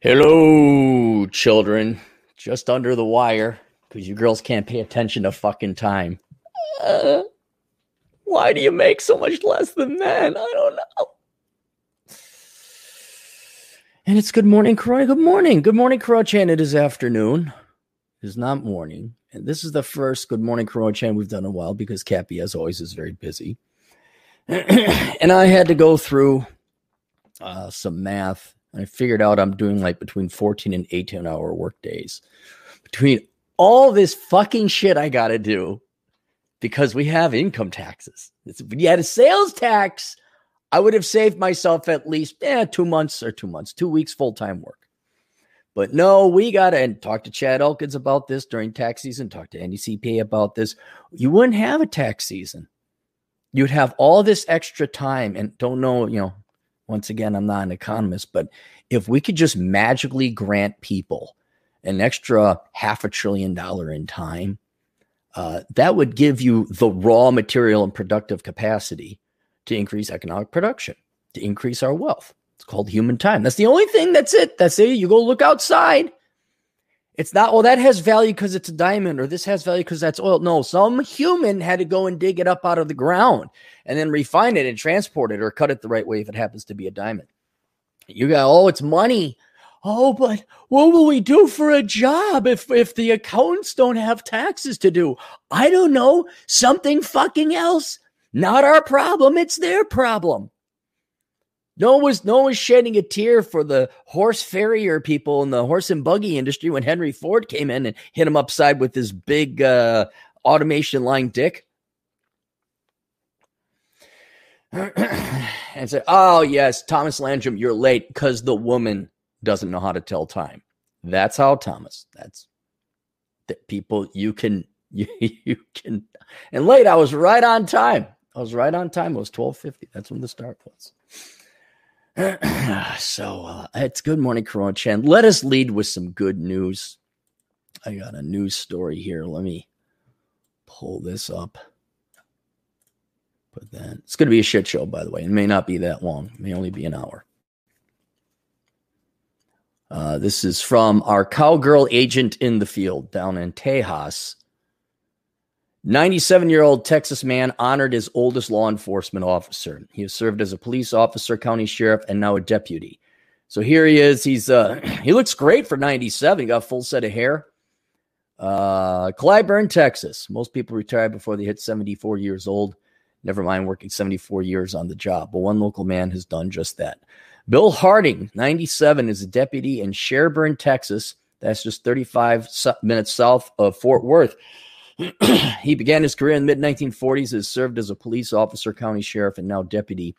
Hello, children. Just under the wire because you girls can't pay attention to fucking time. Uh, why do you make so much less than men? I don't know. And it's good morning, Croy. Good morning. Good morning, Corona Chan. It is afternoon. It is not morning. And this is the first Good Morning Corona Chan we've done in a while because Cappy, as always, is very busy. and I had to go through uh, some math. I figured out I'm doing like between 14 and 18 hour work days. Between all this fucking shit I got to do because we have income taxes. If you had a sales tax, I would have saved myself at least eh, two months or two months, two weeks full time work. But no, we got to and talk to Chad Elkins about this during tax season, talk to any CPA about this. You wouldn't have a tax season. You'd have all this extra time and don't know, you know, once again, I'm not an economist, but if we could just magically grant people an extra half a trillion dollar in time, uh, that would give you the raw material and productive capacity to increase economic production, to increase our wealth. It's called human time. That's the only thing. That's it. That's it. You go look outside. It's not, well, that has value because it's a diamond, or this has value because that's oil. No, some human had to go and dig it up out of the ground and then refine it and transport it or cut it the right way if it happens to be a diamond. You got, oh, it's money. Oh, but what will we do for a job if if the accountants don't have taxes to do? I don't know. Something fucking else. Not our problem. It's their problem. No one was no one was shedding a tear for the horse farrier people in the horse and buggy industry when Henry Ford came in and hit him upside with his big uh, automation line dick. and said, "Oh yes, Thomas Landrum, you're late because the woman doesn't know how to tell time." That's how Thomas. That's that people you can you, you can and late. I was right on time. I was right on time. It was twelve fifty. That's when the start was. so uh, it's good morning, Corona Chan. Let us lead with some good news. I got a news story here. Let me pull this up. But then It's going to be a shit show, by the way. It may not be that long. It may only be an hour. Uh, this is from our cowgirl agent in the field down in Tejas. 97 year old Texas man honored his oldest law enforcement officer. He has served as a police officer, county sheriff, and now a deputy. So here he is. He's uh, he looks great for 97. He got a full set of hair. Uh, Cleburne, Texas. Most people retire before they hit 74 years old. Never mind working 74 years on the job. But one local man has done just that. Bill Harding, 97, is a deputy in Cleburne, Texas. That's just 35 minutes south of Fort Worth. he began his career in the mid 1940s, has served as a police officer, county sheriff, and now deputy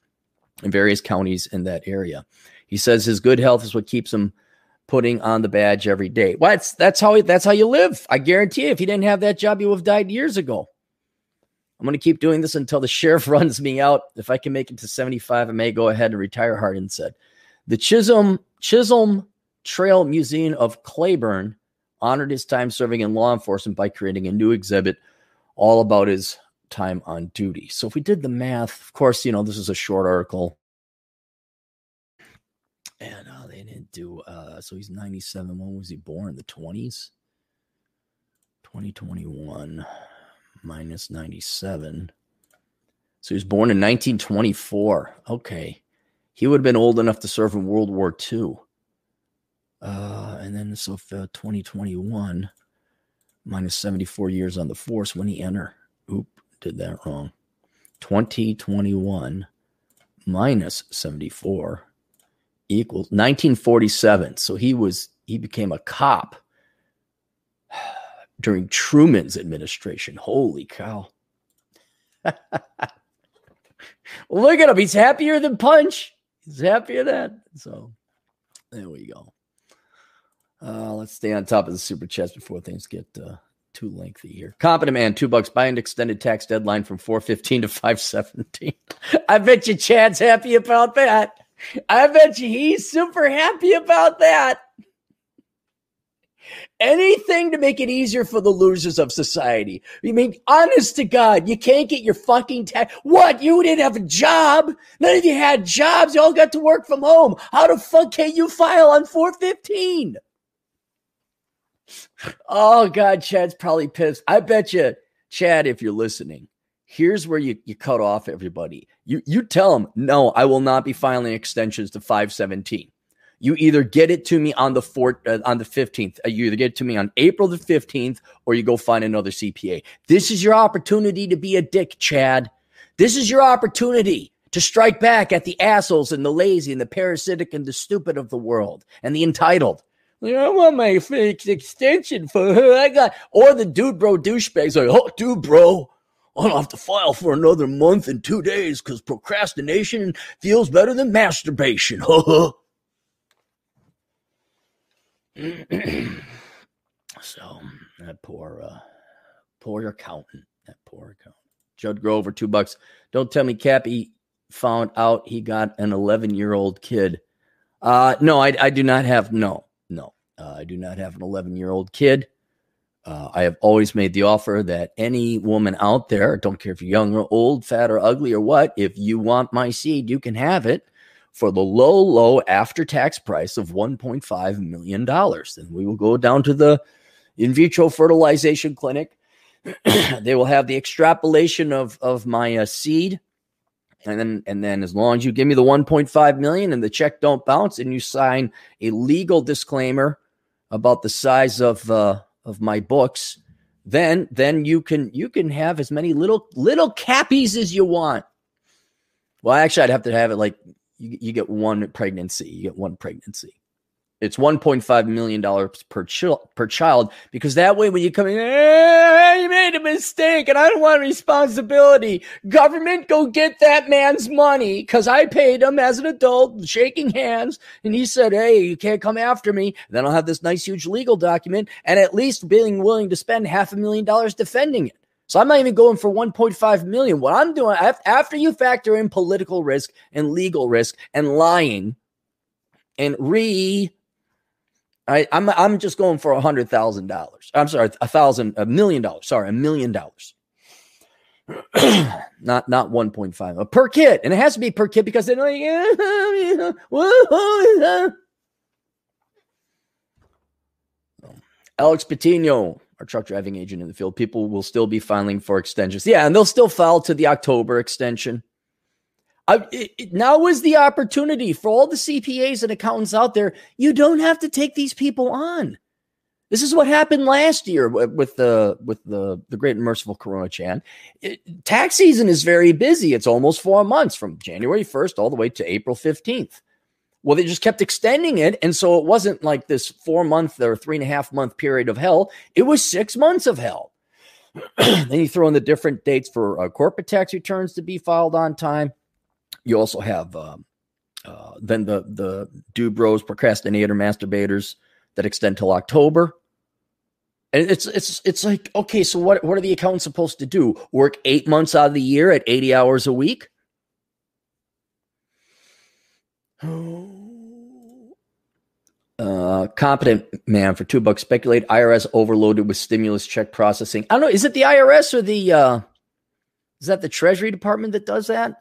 in various counties in that area. He says his good health is what keeps him putting on the badge every day. Well, that's, that's how that's how you live. I guarantee you, if he didn't have that job, he would have died years ago. I'm going to keep doing this until the sheriff runs me out. If I can make it to 75, I may go ahead and retire. Hardin said. The Chisholm Chisholm Trail Museum of Cleburne honored his time serving in law enforcement by creating a new exhibit all about his time on duty. So if we did the math, of course, you know, this is a short article. And uh, they didn't do, uh, so he's 97. When was he born? The 20s? 2021 minus 97. So he was born in 1924. Okay. He would have been old enough to serve in World War II. Uh, and then so uh, 2021 minus 74 years on the force when he enter. Oop, did that wrong. 2021 minus 74 equals 1947. So he was he became a cop during Truman's administration. Holy cow. Look at him. He's happier than Punch. He's happier than. So there we go. Uh, let's stay on top of the super chats before things get uh, too lengthy here. Competent man, two bucks. Buy an extended tax deadline from four fifteen to five seventeen. I bet you Chad's happy about that. I bet you he's super happy about that. Anything to make it easier for the losers of society. I mean, honest to God, you can't get your fucking tax. What? You didn't have a job. None of you had jobs. You all got to work from home. How the fuck can you file on 415? Oh God, Chad's probably pissed. I bet you, Chad, if you're listening, here's where you, you cut off everybody. You you tell them, no, I will not be filing extensions to 517 you either get it to me on the fourth, uh, on the 15th. Uh, you either get it to me on April the 15th or you go find another CPA. This is your opportunity to be a dick, Chad. This is your opportunity to strike back at the assholes and the lazy and the parasitic and the stupid of the world and the entitled. I want my extension for her. I got, or the dude bro douchebags like, oh, dude bro, I'll have to file for another month and two days because procrastination feels better than masturbation. so that poor, uh, poor accountant. That poor accountant. Judd Grover, two bucks. Don't tell me Cappy found out he got an 11 year old kid. Uh, no, I, I do not have, no, uh, I do not have an 11 year old kid. Uh, I have always made the offer that any woman out there, don't care if you're young or old, fat or ugly or what, if you want my seed, you can have it for the low, low after tax price of $1.5 million. Then we will go down to the in vitro fertilization clinic. they will have the extrapolation of, of my uh, seed. And then, and then as long as you give me the 1.5 million and the check don't bounce and you sign a legal disclaimer about the size of, uh, of my books, then, then you can, you can have as many little, little cappies as you want. Well, actually, I'd have to have it like you, you get one pregnancy. You get one pregnancy. It's $1.5 million per, per child because that way when you come in, eh, you made a mistake and I don't want responsibility. Government, go get that man's money because I paid him as an adult, shaking hands. And he said, hey, you can't come after me. Then I'll have this nice, huge legal document and at least being willing to spend half a million dollars defending it. So I'm not even going for 1.5 million. What I'm doing after you factor in political risk and legal risk and lying and re I'm I'm just going for a hundred thousand dollars. I'm sorry, a thousand, a million dollars. Sorry, a million dollars. not not 1.5 per kid, and it has to be per kid because they're like, yeah, Alex Patino, our truck driving agent in the field, people will still be filing for extensions. Yeah, and they'll still file to the October extension. I, it, now is the opportunity for all the CPAs and accountants out there. You don't have to take these people on. This is what happened last year with the with the the great and merciful Corona Chan. It, tax season is very busy. It's almost four months from January first all the way to April fifteenth. Well, they just kept extending it. And so it wasn't like this four month or three and a half month period of hell. It was six months of hell. then you throw in the different dates for uh, corporate tax returns to be filed on time. You also have um, uh, then the the Dubros, procrastinator, masturbators that extend till October. And it's it's it's like okay, so what what are the accountants supposed to do? Work eight months out of the year at eighty hours a week? Uh, competent man for two bucks. Speculate IRS overloaded with stimulus check processing. I don't know. Is it the IRS or the uh, is that the Treasury Department that does that?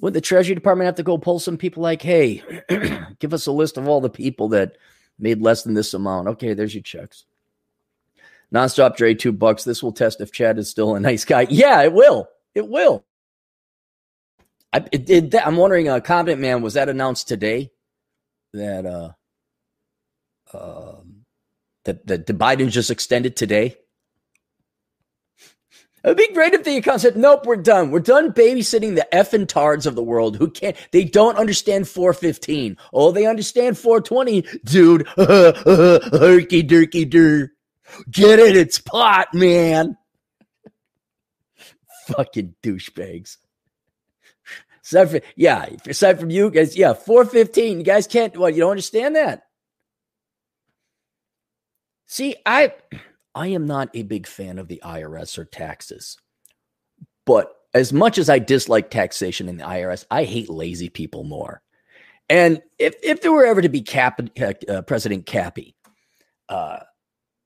Would the Treasury Department have to go pull some people like, hey, give us a list of all the people that made less than this amount? Okay, there's your checks. Nonstop Dre, two bucks. This will test if Chad is still a nice guy. Yeah, it will. It will. I, I'm wondering, uh, competent man, was that announced today? That uh, uh, that that the Biden just extended today? It'd be great if the account said, "Nope, we're done. We're done babysitting the effing tards of the world who can't. They don't understand 415. Oh, they understand 420, dude. Herky durky dur. Get it? It's pot, man. Fucking douchebags. Aside from, yeah, aside from you guys, yeah, 415. You guys can't, what, you don't understand that? See, I I am not a big fan of the IRS or taxes. But as much as I dislike taxation in the IRS, I hate lazy people more. And if if there were ever to be Cap, uh, President Cappy, uh,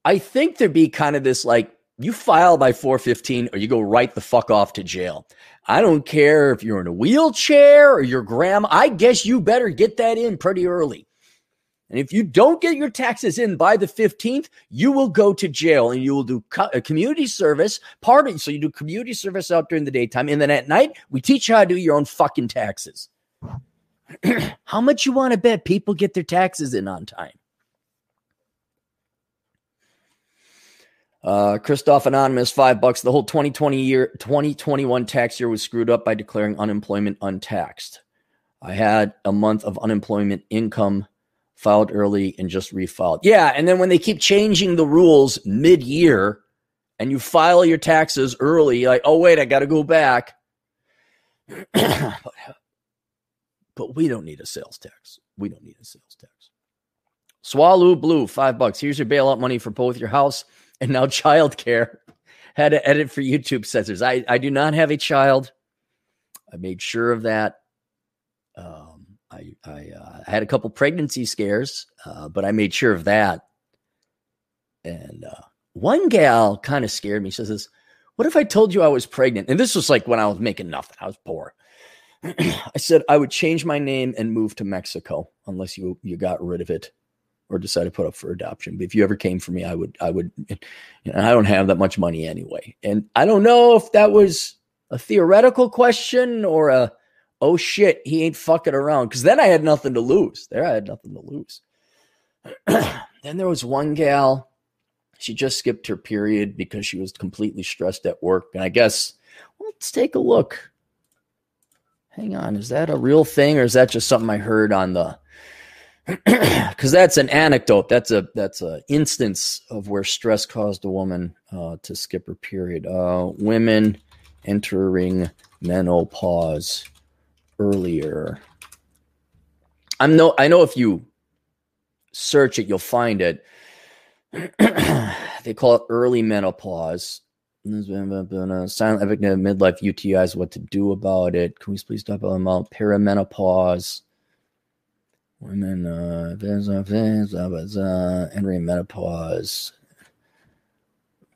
I think there'd be kind of this like you file by 415 or you go right the fuck off to jail. I don't care if you're in a wheelchair or your grandma. I guess you better get that in pretty early. And if you don't get your taxes in by the 15th, you will go to jail and you will do co- a community service part so you do community service out during the daytime. And then at night, we teach you how to do your own fucking taxes. how much you want to bet people get their taxes in on time? Uh, Christoph Anonymous, five bucks. The whole 2020 year, 2021 tax year was screwed up by declaring unemployment untaxed. I had a month of unemployment income filed early and just refiled. Yeah. And then when they keep changing the rules mid year and you file your taxes early, like, oh, wait, I got to go back. but, we don't need a sales tax. We don't need a sales tax. Swallow Blue, five bucks. Here's your bailout money for both your house and now childcare. Had to edit for YouTube censors. I, I do not have a child. I made sure of that. Um, I I, uh, had a couple pregnancy scares, uh, but I made sure of that. And uh, one gal kind of scared me. She says, "What if I told you I was pregnant?" And this was like when I was making nothing. I was poor. I said I would change my name and move to Mexico unless you you got rid of it or decide to put up for adoption. But if you ever came for me, I would, I would, you know, I don't have that much money anyway. And I don't know if that was a theoretical question or a, oh shit, he ain't fucking around. Cause then I had nothing to lose. There I had nothing to lose. then there was one gal, she just skipped her period because she was completely stressed at work. And I guess, well, let's take a look. Hang on, is that a real thing or is that just something I heard on the because that's an anecdote. That's a that's a instance of where stress caused a woman uh, to skip her period. Uh, women entering menopause earlier. I'm no. I know if you search it, you'll find it. they call it early menopause. Silent epic midlife UTIs. What to do about it? Can we please stop about perimenopause? Women, uh, entering menopause.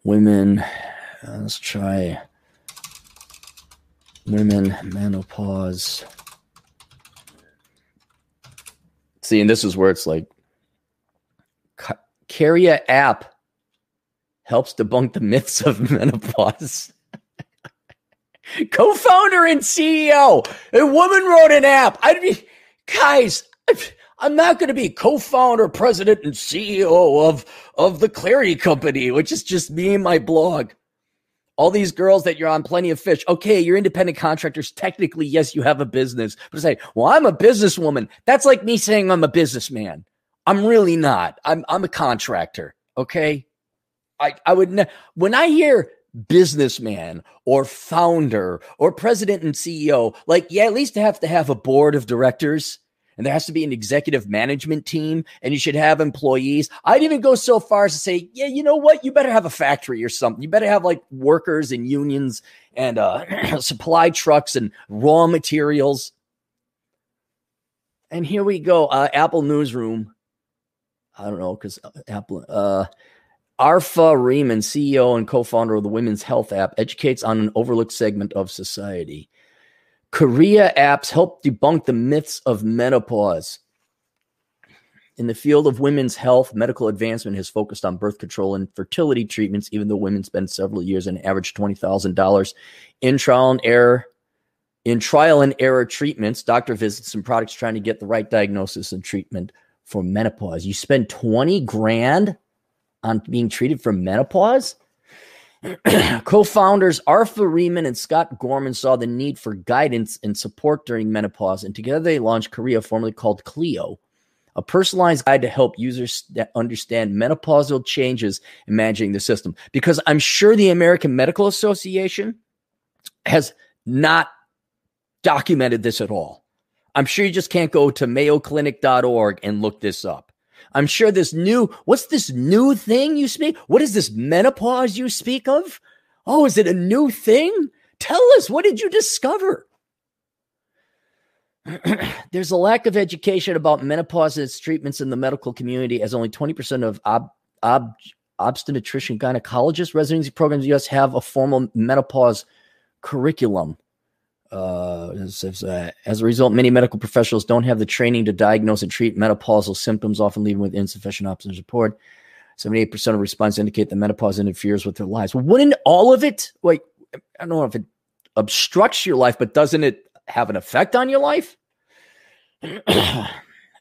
Women, uh, let's try women menopause. See, and this is where it's like Caria app helps debunk the myths of menopause. Co-founder and CEO, a woman wrote an app. I'd be guys, I'm not going to be co-founder, president, and CEO of of the Clarity Company, which is just me and my blog. All these girls that you're on Plenty of Fish. Okay, you're independent contractors. Technically, yes, you have a business. But say, well, I'm a businesswoman. That's like me saying I'm a businessman. I'm really not. I'm I'm a contractor. Okay. I, I would ne- when I hear businessman or founder or president and CEO, like, yeah, at least have to have a board of directors and there has to be an executive management team and you should have employees. I'd even go so far as to say, yeah, you know what? You better have a factory or something. You better have like workers and unions and uh, supply trucks and raw materials. And here we go. Uh, Apple Newsroom. I don't know because uh, Apple. Uh, Arfa Rehman, CEO and co-founder of the Women's Health app, educates on an overlooked segment of society. Caria apps help debunk the myths of menopause. In the field of women's health, medical advancement has focused on birth control and fertility treatments, even though women spend several years and average $20,000 in trial and error. In trial and error treatments, doctor visits and products trying to get the right diagnosis and treatment for menopause. You spend 20 grand on being treated for menopause? Co-founders Arfa Rehman and Scott Gorman saw the need for guidance and support during menopause, and together they launched Caria, formerly called Clio, a personalized guide to help users understand menopausal changes in managing the system. Because I'm sure the American Medical Association has not documented this at all. I'm sure you just can't go to mayoclinic.org and look this up. I'm sure this new, what's this new thing you speak? What is this menopause you speak of? Oh, is it a new thing? Tell us, what did you discover? There's a lack of education about menopause and its treatments in the medical community, as only 20% of ob- ob- obstetrician gynecologist residency programs in the U.S. have a formal menopause curriculum. Uh, uh, as, a result, many medical professionals don't have the training to diagnose and treat menopausal symptoms, often leaving with insufficient option support. 78% of respondents indicate that menopause interferes with their lives. Wouldn't all of it, like, I don't know if it obstructs your life, but doesn't it have an effect on your life?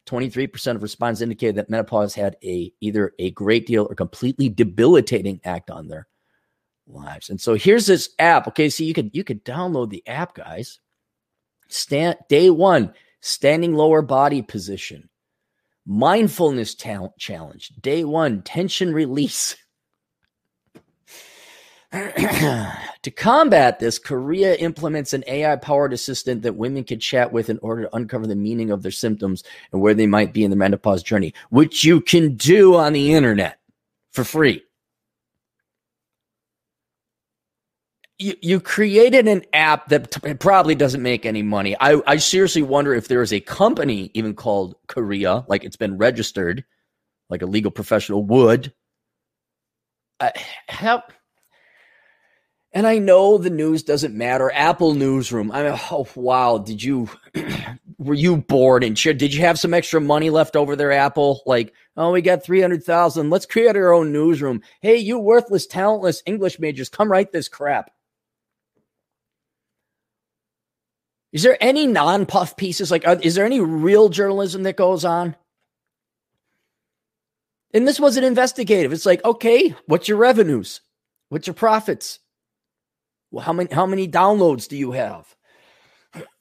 23% of respondents indicated that menopause had a either a great deal or completely debilitating act on their lives. And so here's this app. Okay, so you could you could download the app, guys. Stand day one, standing lower body position, mindfulness talent challenge. Day one, tension release. to combat this, Caria implements an AI powered assistant that women can chat with in order to uncover the meaning of their symptoms and where they might be in the menopause journey, which you can do on the internet for free. You, you created an app that t- probably doesn't make any money. I, I seriously wonder if there is a company even called Caria, like it's been registered, like a legal professional would. Uh, and I know the news doesn't matter. Apple Newsroom. I mean, oh wow, did you were you bored and? Did you have some extra money left over there, Apple? Like, oh, we got three hundred thousand. Let's create our own newsroom. Hey, you worthless, talentless English majors, come write this crap. Is there any non-puff pieces? Like, are, is there any real journalism that goes on? And this wasn't investigative. It's like, okay, what's your revenues? What's your profits? Well, how many how many downloads do you have?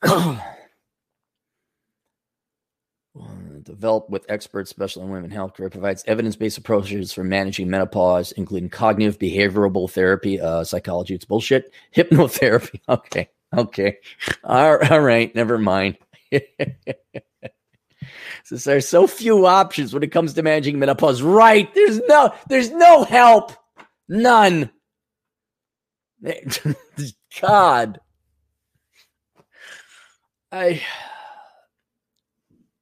developed with experts, especially in women healthcare, provides evidence-based approaches for managing menopause, including cognitive behavioral therapy, uh, psychology. It's bullshit. Hypnotherapy. Okay. Okay. All, all right. Never mind. Since there's so few options when it comes to managing menopause, right? There's no, there's no help. None. God. I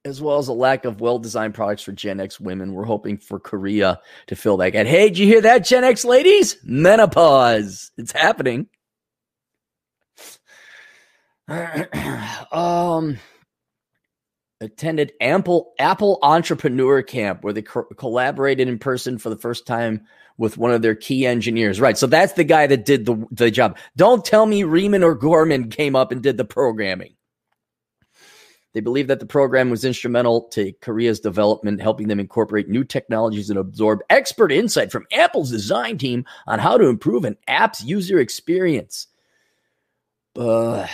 as well as a lack of well-designed products for Gen X women. We're hoping for Caria to fill that gap. Hey, did you hear that, Gen X ladies? Menopause. It's happening. um attended ample Apple Entrepreneur Camp where they co- collaborated in person for the first time with one of their key engineers. Right. So that's the guy that did the, the job. Don't tell me Rehman or Gorman came up and did the programming. They believe that the program was instrumental to Caria's development, helping them incorporate new technologies and absorb expert insight from Apple's design team on how to improve an app's user experience. Uh,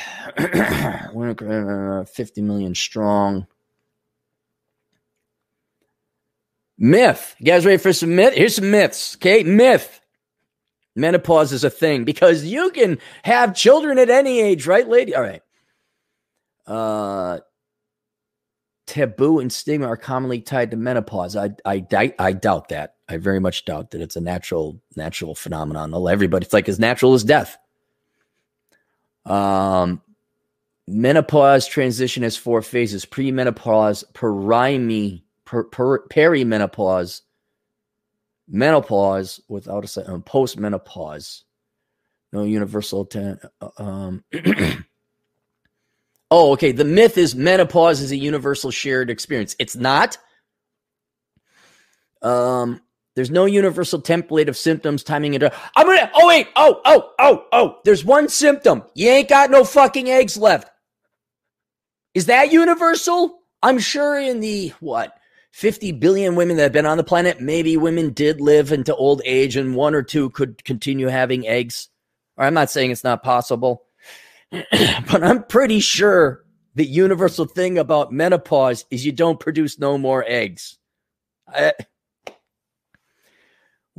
50 million strong. Myth. You guys ready for some myth? Here's some myths. Okay. Myth. Menopause is a thing because you can have children at any age, right, lady? All right. Uh, taboo and stigma are commonly tied to menopause. I, I, I, I doubt that. I very much doubt that it's a natural, natural phenomenon. Everybody, it's like as natural as death. Um, menopause transition has four phases: premenopause, perimi, per, per, perimenopause, menopause without a second, postmenopause. No universal. Ten, uh, um, oh, okay. The myth is menopause is a universal shared experience. It's not. Um, there's no universal template of symptoms timing it. I'm gonna. Oh wait. Oh oh oh oh. There's one symptom. You ain't got no fucking eggs left. Is that universal? I'm sure in the what 50 billion women that have been on the planet, maybe women did live into old age and one or two could continue having eggs. Or I'm not saying it's not possible, but I'm pretty sure the universal thing about menopause is you don't produce no more eggs. I,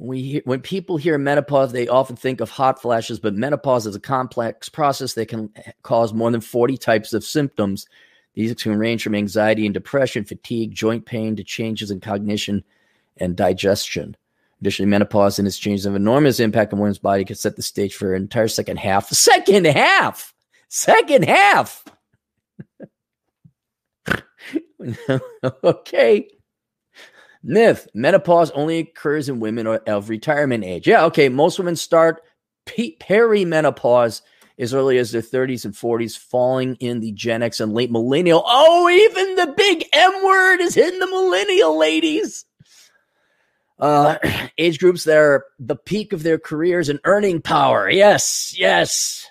we when people hear menopause, they often think of hot flashes, but menopause is a complex process that can cause more than 40 types of symptoms these can range from anxiety and depression, fatigue, joint pain, to changes in cognition and digestion. Additionally, menopause and its changes have enormous impact on women's body can set the stage for an entire second half. Second half! Second half! okay. Myth menopause only occurs in women of retirement age. Yeah, okay. Most women start perimenopause as early as their 30s and 40s, falling in the Gen X and late millennial. Oh, even the big M word is in the millennial ladies. Uh, age groups that are the peak of their careers and earning power. Yes, yes.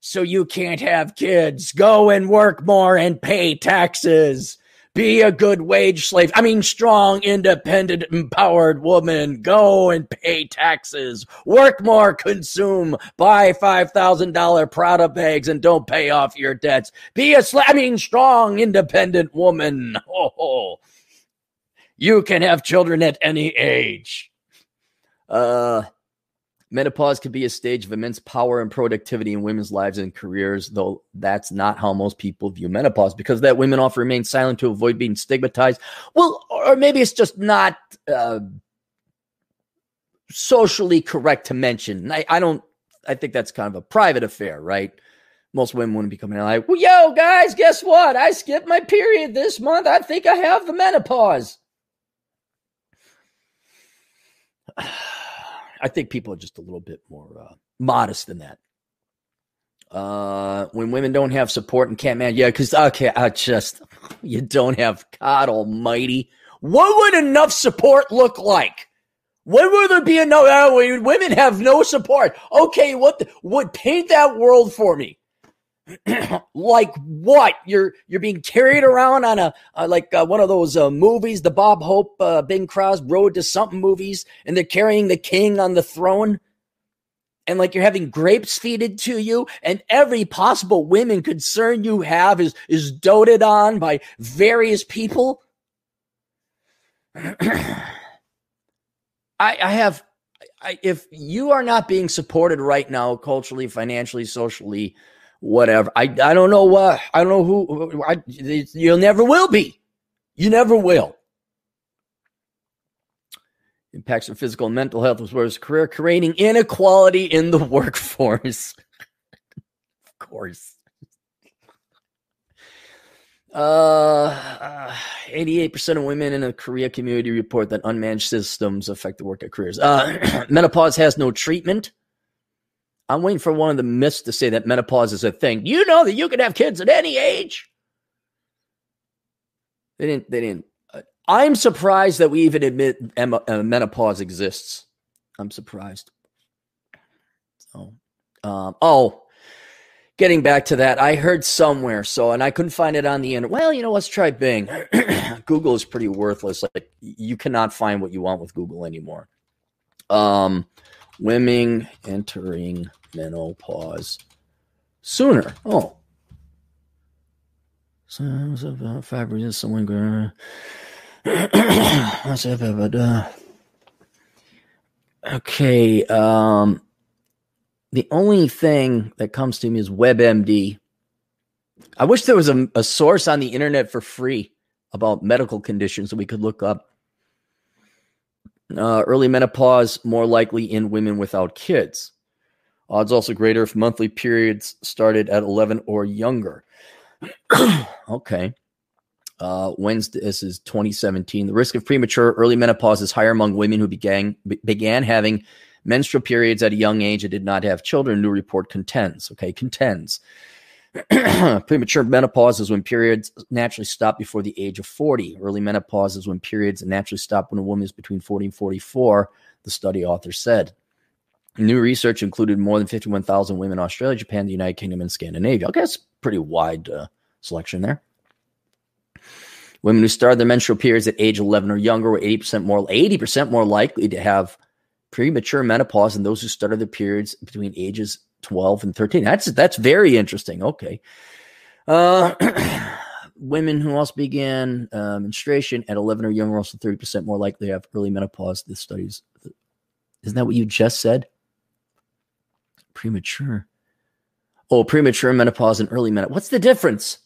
So you can't have kids. Go and work more and pay taxes. Be a good wage slave. I mean, strong, independent, empowered woman. Go and pay taxes. Work more, consume. Buy $5,000 Prada bags and don't pay off your debts. Be a slave. I mean, strong, independent woman. Oh, you can have children at any age. Uh, Menopause could be a stage of immense power and productivity in women's lives and careers, though that's not how most people view menopause because that women often remain silent to avoid being stigmatized. Well, or maybe it's just not uh, socially correct to mention. I, I don't, I think that's kind of a private affair, right? Most women wouldn't be coming out like, well, yo, guys, guess what? I skipped my period this month. I think I have the menopause. I think people are just a little bit more uh, modest than that. Uh, when women don't have support and can't man, yeah, because okay, I just you don't have God Almighty. What would enough support look like? When would there be enough? Uh, women have no support. Okay, what the, would paint that world for me? like what? You're you're being carried around on a uh, like uh, one of those uh, movies, the Bob Hope, uh, Bing Crosby Road to Something movies, and they're carrying the king on the throne, and like you're having grapes feeded to you, and every possible women concern you have is is doted on by various people. I, I have, I, if you are not being supported right now, culturally, financially, socially whatever. I, I don't know what, I don't know who, I, you never will be. You never will. Impacts on physical and mental health as well as career, creating inequality in the workforce. of course. Uh, 88% of women in the Caria community report that unmanaged systems affect the work of careers. Uh, menopause has no treatment. I'm waiting for one of the myths to say that menopause is a thing. You know that you can have kids at any age. They didn't. They didn't. Uh, I'm surprised that we even admit uh, menopause exists. I'm surprised. So, um, oh, getting back to that, I heard somewhere. So, and I couldn't find it on the internet. Well, you know, let's try Bing. Google is pretty worthless. Like you cannot find what you want with Google anymore. Um, women entering menopause sooner. Oh. So, so five reasons someone going Okay. Um, the only thing that comes to me is WebMD. I wish there was a, a source on the internet for free about medical conditions that we could look up. Uh, early menopause more likely in women without kids. Odds also greater if monthly periods started at 11 or younger. okay. Uh, Wednesday, this is 2017. The risk of premature early menopause is higher among women who began began having menstrual periods at a young age and did not have children. New report contends. Okay, contends. premature menopause is when periods naturally stop before the age of 40. Early menopause is when periods naturally stop when a woman is between 40 and 44, the study author said. New research included more than 51,000 women in Australia, Japan, the United Kingdom, and Scandinavia. Okay, that's pretty wide uh, selection there. Women who started their menstrual periods at age 11 or younger were 80% more 80% more likely to have premature menopause than those who started their periods between ages 12 and 13. That's that's very interesting. Okay. Uh, women who also began uh, menstruation at 11 or younger also 30% more likely to have early menopause. This studies. Isn't that what you just said? premature. Oh, premature menopause and early menopause. What's the difference?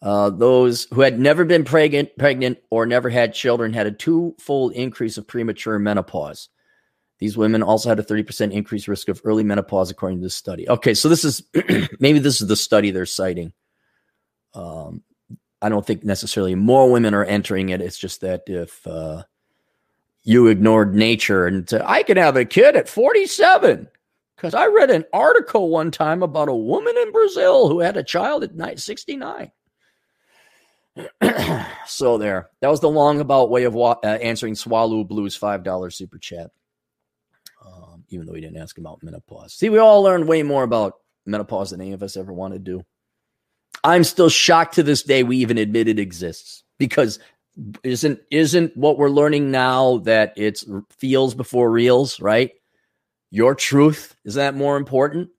Uh, those who had never been pregnant, pregnant or never had children had a two-fold increase of premature menopause. These women also had a 30% increased risk of early menopause, according to this study. Okay, so this is maybe this is the study they're citing. Um, I don't think necessarily more women are entering it. It's just that if uh, you ignored nature and said, I can have a kid at 47. Because I read an article one time about a woman in Brazil who had a child at 69. so there. That was the long about way of wa- uh, answering Swallow Blues $5 super chat. Even though he didn't ask about menopause. See, we all learned way more about menopause than any of us ever wanted to do. I'm still shocked to this day we even admit it exists because isn't isn't what we're learning now that it's feels before reals, right? Your truth is that more important?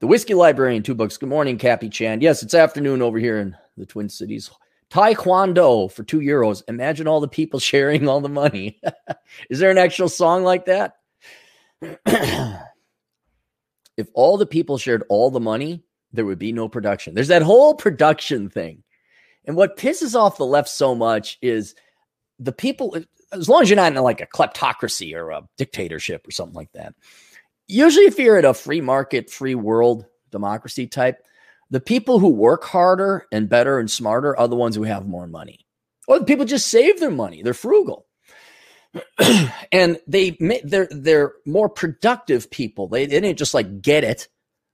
The Whiskey Librarian, two books. Good morning, Cappy Chan. Yes, it's afternoon over here in the Twin Cities. Taekwondo for two euros. Imagine all the people sharing all the money. is there an actual song like that? if all the people shared all the money, there would be no production. There's that whole production thing. And what pisses off the left so much is the people, as long as you're not in like a kleptocracy or a dictatorship or something like that. Usually, if you're at a free market, free world democracy type, the people who work harder and better and smarter are the ones who have more money. Or the people just save their money. They're frugal. and they they're they're more productive people. They, they didn't just like get it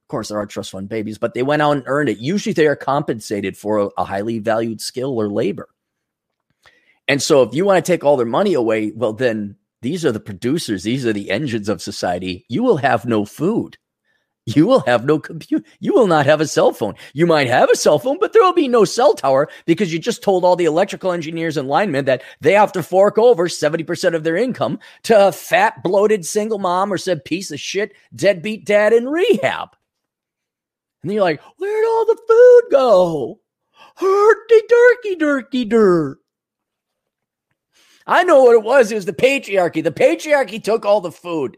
Of course, there are trust fund babies, but they went out and earned it. Usually they are compensated for a, a highly valued skill or labor. And so if you want to take all their money away, well, then these are the producers, these are the engines of society. You will have no food. You will have no computer. You will not have a cell phone. You might have a cell phone, but there will be no cell tower because you just told all the electrical engineers and linemen that they have to fork over 70% of their income to a fat, bloated single mom or said piece of shit deadbeat dad in rehab. And then you're like, where'd all the food go? Herky durky durky dur. I know what it was. It was the patriarchy. The patriarchy took all the food.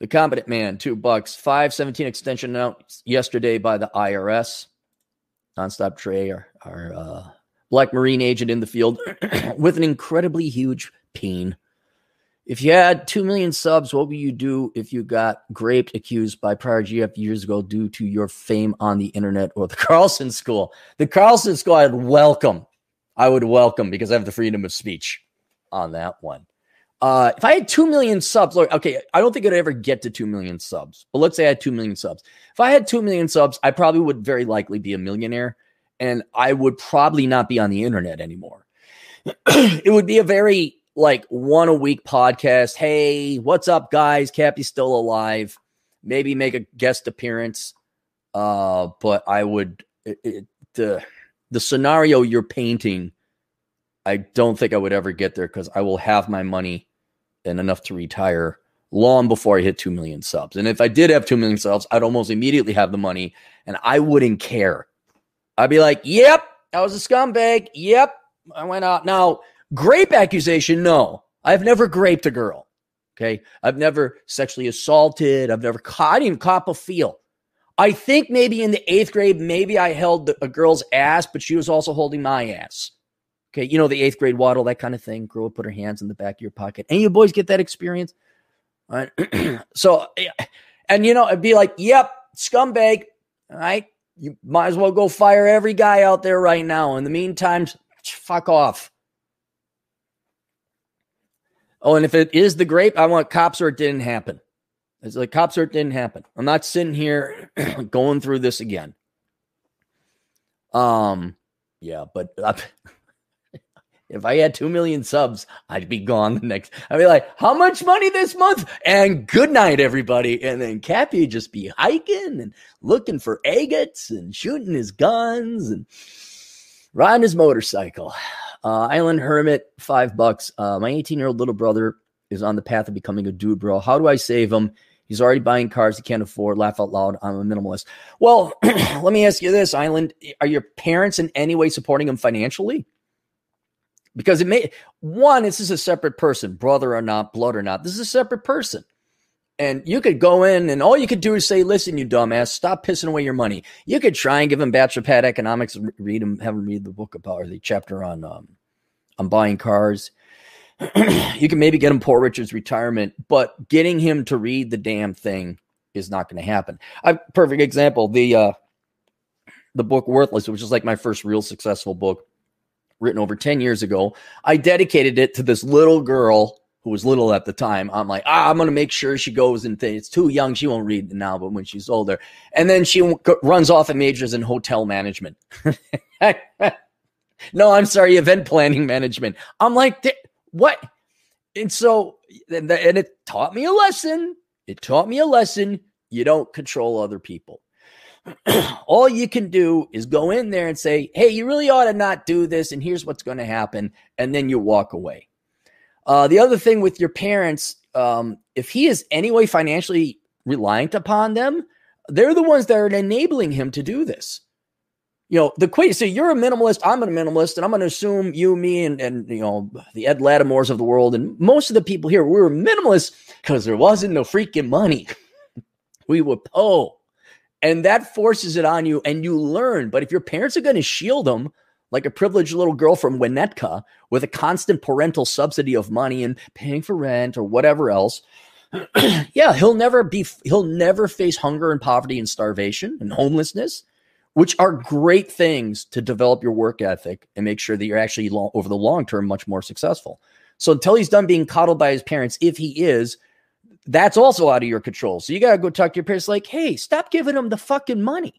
The competent man, two bucks, five seventeen extension announced yesterday by the IRS. Nonstop Trey, our, our uh, black Marine agent in the field, with an incredibly huge peen. If you had 2 million subs, what would you do if you got graped accused by prior GF years ago due to your fame on the internet or the Carlson School? The Carlson School, I'd welcome. I would welcome because I have the freedom of speech on that one. Uh, if I had 2 million subs, look, okay, I don't think I'd ever get to 2 million subs, but let's say I had 2 million subs. If I had 2 million subs, I probably would very likely be a millionaire and I would probably not be on the internet anymore. it would be a very like one a week podcast. Hey, what's up, guys? Cappy's still alive. Maybe make a guest appearance. Uh, but I would it, it, the the scenario you're painting. I don't think I would ever get there because I will have my money and enough to retire long before I hit 2 million subs. And if I did have 2 million subs, I'd almost immediately have the money and I wouldn't care. I'd be like, yep, I was a scumbag. Yep, I went out. Now, Grape accusation, no. I've never graped a girl. Okay. I've never sexually assaulted. I've never caught, I didn't even cop a feel. I think maybe in the eighth grade, maybe I held a girl's ass, but she was also holding my ass. Okay. You know, the eighth grade waddle, that kind of thing. Girl put her hands in the back of your pocket. And you boys get that experience. All right. so, and you know, it'd be like, yep, scumbag. All right. You might as well go fire every guy out there right now. In the meantime, fuck off. Oh, and if it is the grape, I want cops or it didn't happen. It's like cops or it didn't happen. I'm not sitting here going through this again. Um, yeah, but uh, if I had two million subs, I'd be gone the next. I'd be like, how much money this month? And good night, everybody. And then Cappy just be hiking and looking for agates and shooting his guns and riding his motorcycle. Uh, Island Hermit, five bucks. Uh, my 18 year old little brother is on the path of becoming a dude, bro. How do I save him? He's already buying cars he can't afford. Laugh out loud. I'm a minimalist. Well, let me ask you this, Island. Are your parents in any way supporting him financially? Because it may, one, this is a separate person, brother or not, blood or not. This is a separate person. And you could go in and all you could do is say, listen, you dumbass, stop pissing away your money. You could try and give him bachelor pad economics, read him, have him read the book about or the chapter on um, on buying cars. you can maybe get him poor Richard's retirement, but getting him to read the damn thing is not going to happen. A perfect example, the uh the book Worthless, which is like my first real successful book written over 10 years ago. I dedicated it to this little girl who was little at the time. I'm like, ah, I'm going to make sure she goes and th- it's too young. She won't read now, but when she's older. And then she w- runs off and majors in hotel management. no, I'm sorry, event planning management. I'm like, what? And so, and, and it taught me a lesson. It taught me a lesson. You don't control other people. all you can do is go in there and say, Hey, you really ought to not do this. And here's what's going to happen. And then you walk away. Uh, the other thing with your parents, um, if he is anyway financially reliant upon them, they're the ones that are enabling him to do this. You know, the quick, so you're a minimalist, I'm a minimalist, and I'm going to assume you, me, and, and, you know, the Ed Latimore's of the world, and most of the people here, we were minimalists because there wasn't no freaking money. we were poor and that forces it on you and you learn. But if your parents are going to shield them, like a privileged little girl from Winnetka with a constant parental subsidy of money and paying for rent or whatever else, yeah, he'll never be, he'll never face hunger and poverty and starvation and homelessness, which are great things to develop your work ethic and make sure that you're actually long, over the long term much more successful. So until he's done being coddled by his parents, if he is, that's also out of your control. So you got to go talk to your parents like, hey, stop giving him the fucking money.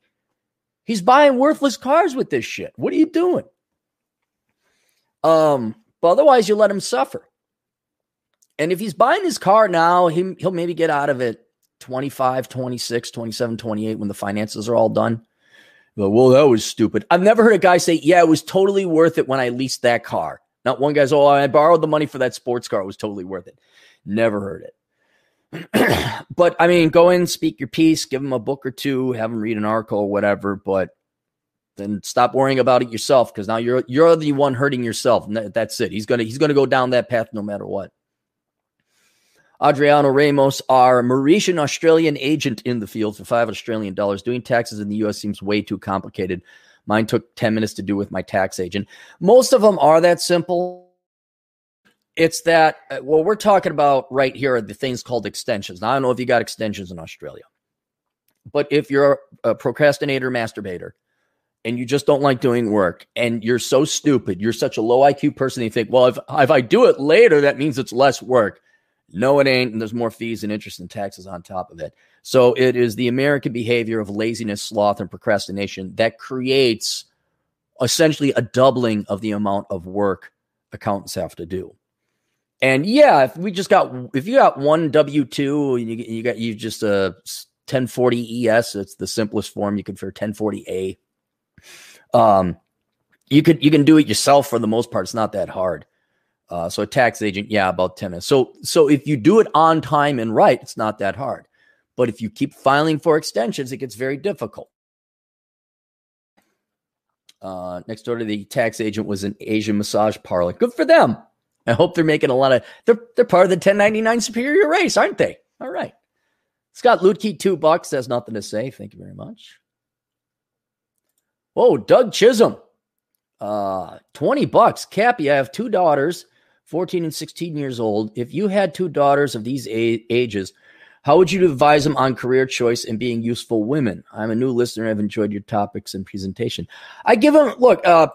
He's buying worthless cars with this shit. What are you doing? Um, but otherwise you let him suffer. And if he's buying his car now, he, he'll maybe get out of it 25, 26, 27, 28 when the finances are all done. But, well, that was stupid. I've never heard a guy say, yeah, it was totally worth it when I leased that car. Not one guy's, oh, I borrowed the money for that sports car. It was totally worth it. Never heard it. but I mean, go in, speak your piece, give them a book or two, have them read an article or whatever. But then stop worrying about it yourself because now you're you're the one hurting yourself. That's it. He's gonna he's gonna go down that path no matter what. Adriano Ramos, our Mauritian Australian agent in the field for five Australian dollars. Doing taxes in the US seems way too complicated. Mine took 10 minutes to do with my tax agent. Most of them are that simple it's that uh, what we're talking about right here are the things called extensions. Now, I don't know if you got extensions in Australia, but if you're a procrastinator, masturbator, and you just don't like doing work, and you're so stupid, you're such a low IQ person, you think, well, if, if I do it later, that means it's less work. No, it ain't. And there's more fees and interest and taxes on top of it. So it is the American behavior of laziness, sloth, and procrastination that creates essentially a doubling of the amount of work accountants have to do. And yeah, if we just got if you got one W two, and you you got you just a 1040 ES. It's the simplest form you can for 1040 A. Um, you could you can do it yourself for the most part. It's not that hard. Uh, so a tax agent, yeah, about 10 minutes. So so if you do it on time and right, it's not that hard. But if you keep filing for extensions, it gets very difficult. Uh, next door to the tax agent was an Asian massage parlor. Good for them. I hope they're making a lot of they're they're part of the 1099 superior race, aren't they? All right. Scott Lutke, two bucks. Has nothing to say. Thank you very much. Whoa, Doug Chisholm. Uh, 20 bucks. Cappy, I have two daughters, 14 and 16 years old. If you had two daughters of these ages, how would you advise them on career choice and being useful women? I'm a new listener. I've enjoyed your topics and presentation. I give them, look, uh,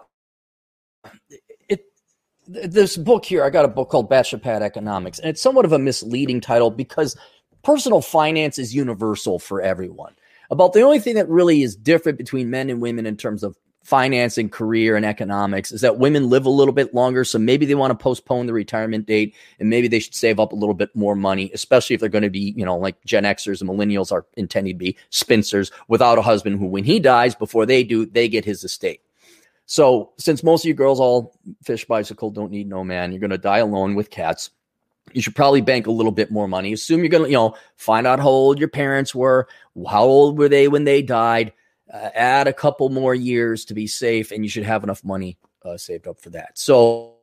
this book here, I got a book called Bachelor Pad Economics, and it's somewhat of a misleading title because personal finance is universal for everyone. About the only thing that really is different between men and women in terms of finance and career and economics is that women live a little bit longer. So maybe they want to postpone the retirement date and maybe they should save up a little bit more money, especially if they're going to be, you know, like Gen Xers and millennials are intending to be spinsters without a husband who, when he dies, before they do, they get his estate. So, since most of you girls all fish bicycle, don't need no man, you're going to die alone with cats. You should probably bank a little bit more money. Assume you're going to, you know, find out how old your parents were, how old were they when they died, uh, add a couple more years to be safe, and you should have enough money uh, saved up for that. So,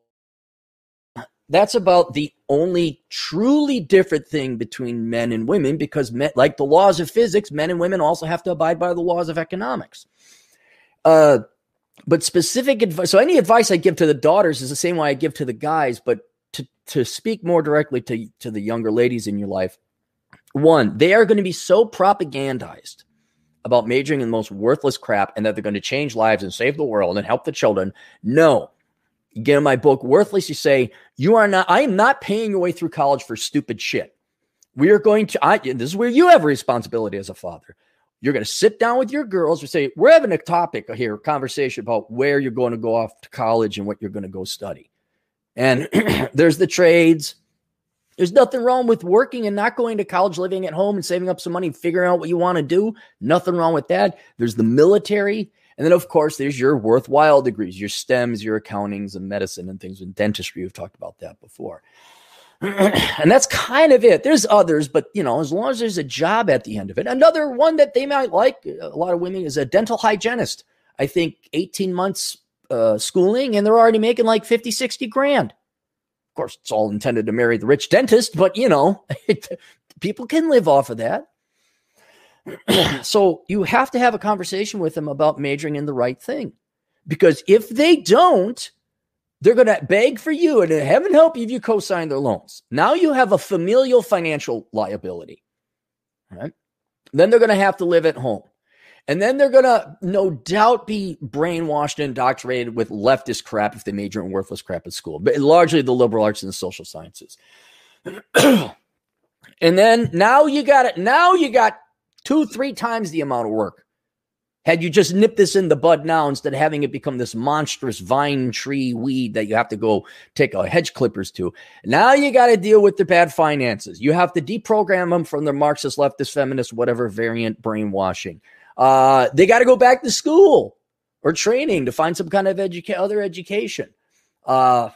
that's about the only truly different thing between men and women because, men, like the laws of physics, men and women also have to abide by the laws of economics. Uh, but specific advice. So any advice I give to the daughters is the same way I give to the guys. But to to speak more directly to to the younger ladies in your life, One, they are going to be so propagandized about majoring in the most worthless crap and that they're going to change lives and save the world and help the children. No. Again, in my book, Worthless, you say, You are not, I am not paying your way through college for stupid shit. We are going to, I, this is where you have a responsibility as a father. You're going to sit down with your girls and say, We're having a topic here, conversation about where you're going to go off to college and what you're going to go study. And there's the trades. There's nothing wrong with working and not going to college, living at home and saving up some money, figuring out what you want to do. Nothing wrong with that. There's the military. And then, of course, there's your worthwhile degrees, your STEMs, your accountings and medicine and things in dentistry. We've talked about that before. And that's kind of it. There's others, but you know, as long as there's a job at the end of it. Another one that they might like, a lot of women, is a dental hygienist. I think 18 months uh, schooling and they're already making like 50, 60 grand. Of course, it's all intended to marry the rich dentist, but you know, people can live off of that. so you have to have a conversation with them about majoring in the right thing. Because if they don't, they're going to beg for you, and uh, heaven help you if you co sign their loans. Now you have a familial financial liability. Right? Then they're going to have to live at home. And then they're going to no doubt be brainwashed and indoctrinated with leftist crap if they major in worthless crap at school, but largely the liberal arts and the social sciences. and then now you got it. Now you got two, three times the amount of work. Had you just nipped this in the bud now instead of having it become this monstrous vine tree weed that you have to go take a hedge clippers to, now you got to deal with the bad finances. You have to deprogram them from their Marxist, leftist, feminist, whatever variant brainwashing. Uh, they got to go back to school or training to find some kind of educa- other education. Uh,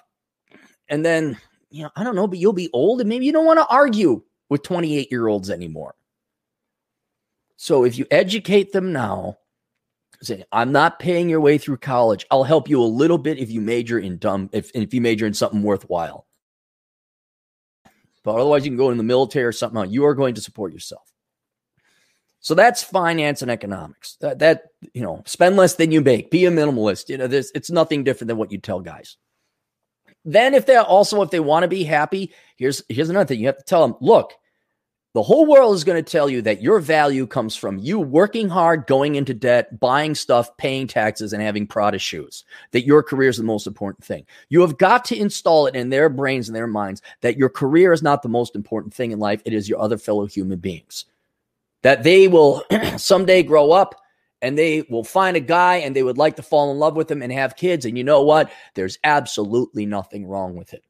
and then, you know, I don't know, but you'll be old and maybe you don't want to argue with 28 year olds anymore. So if you educate them now, I'm not paying your way through college. I'll help you a little bit if you major in dumb, if, if you major in something worthwhile. But otherwise, you can go in the military or something. You are going to support yourself. So that's finance and economics. That, that you know, spend less than you make. Be a minimalist. You know, this it's nothing different than what you tell guys. Then, if they also if they want to be happy, here's here's another thing. You have to tell them, look, the whole world is going to tell you that your value comes from you working hard, going into debt, buying stuff, paying taxes, and having Prada shoes. That your career is the most important thing. You have got to install it in their brains and their minds that your career is not the most important thing in life. It is your other fellow human beings that they will someday grow up and they will find a guy and they would like to fall in love with him and have kids. And you know what? There's absolutely nothing wrong with it.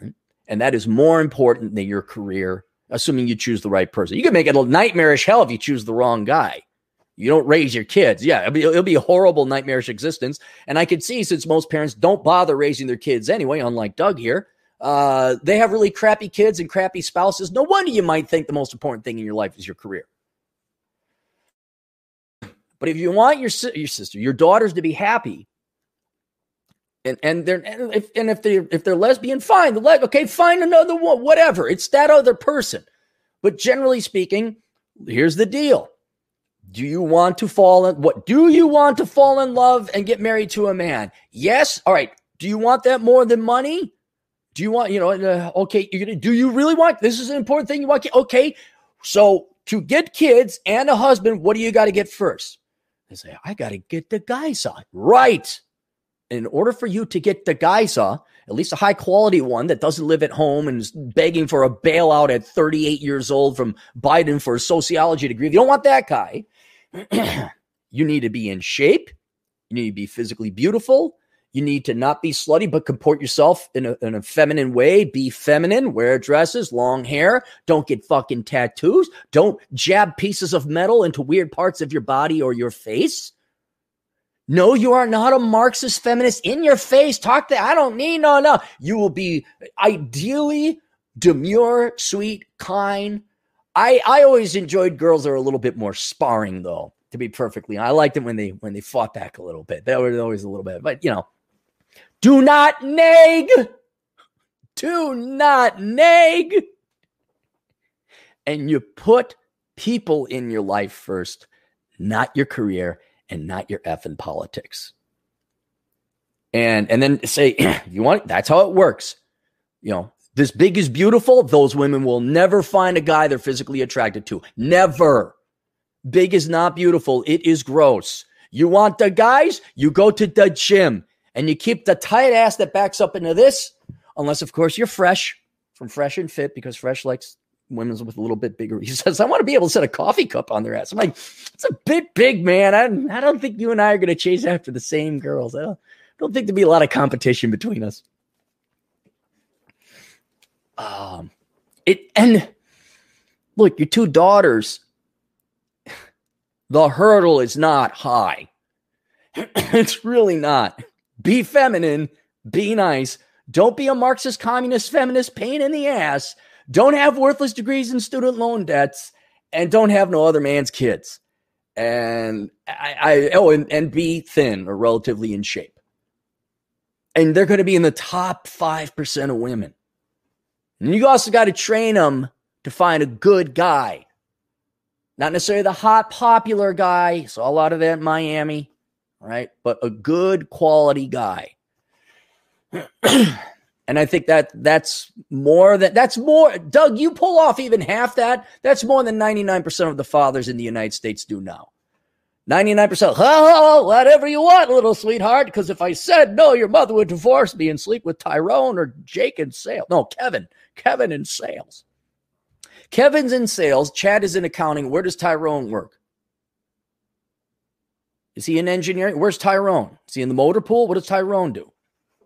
Hmm? And that is more important than your career, assuming you choose the right person. You can make it a nightmarish hell if you choose the wrong guy. You don't raise your kids. Yeah, it'll be, it'll be a horrible, nightmarish existence. And I could see since most parents don't bother raising their kids anyway, unlike Doug here, uh, they have really crappy kids and crappy spouses. No wonder you might think the most important thing in your life is your career. But if you want your your sister, your daughters to be happy, and and they're and if and if they if they're lesbian, fine. The okay, find another one, whatever. It's that other person. But generally speaking, here's the deal: Do you want to fall in what? Do you want to fall in love and get married to a man? Yes. All right. Do you want that more than money? Do you want you know? Uh, okay, you're gonna. Do you really want? This is an important thing. You want? Okay, so to get kids and a husband, what do you got to get first? They say, I got to get the Geisa. Right. In order for you to get the Geisa, at least a high quality one that doesn't live at home and is begging for a bailout at 38 years old from Biden for a sociology degree, if you don't want that guy, you need to be in shape. You need to be physically beautiful. You need to not be slutty, but comport yourself in a, in a feminine way. Be feminine, wear dresses, long hair. Don't get fucking tattoos. Don't jab pieces of metal into weird parts of your body or your face. No, you are not a Marxist feminist in your face. Talk to, I don't need, no, no. You will be ideally demure, sweet, kind. I, I always enjoyed girls that are a little bit more sparring though, to be perfectly. I liked them when they, when they fought back a little bit. That was always a little bit, but you know, do not nag. Do not nag. And you put people in your life first, not your career and not your effing politics. And and then say, you want that's how it works. You know, This big is beautiful. Those women will never find a guy they're physically attracted to. Never. Big is not beautiful. It is gross. You want the guys? You go to the gym and you keep the tight ass that backs up into this, unless, of course, you're fresh from Fresh and Fit because Fresh likes women's with a little bit bigger. He says, I want to be able to set a coffee cup on their ass. I'm like, it's a bit big, man. I, I don't think you and I are going to chase after the same girls. I don't, don't think there'd be a lot of competition between us. Um, it and look, your two daughters, the hurdle is not high. it's really not. Be feminine, be nice. Don't be a Marxist, communist, feminist pain in the ass. Don't have worthless degrees and student loan debts, and don't have no other man's kids. And I, I oh, and, and be thin or relatively in shape. And they're going to be in the top five percent of women. And you also got to train them to find a good guy. Not necessarily the hot, popular guy. Saw a lot of that in Miami, right? But a good quality guy. and I think that that's more than that's more. Doug, you pull off even half that. That's more than 99% of the fathers in the United States do now. 99%, oh, whatever you want, little sweetheart. Because if I said no, your mother would divorce me and sleep with Tyrone or Jake in sales. No, Kevin. Kevin in sales. Kevin's in sales. Chad is in accounting. Where does Tyrone work? Is he in engineering? Where's Tyrone? Is he in the motor pool? What does Tyrone do?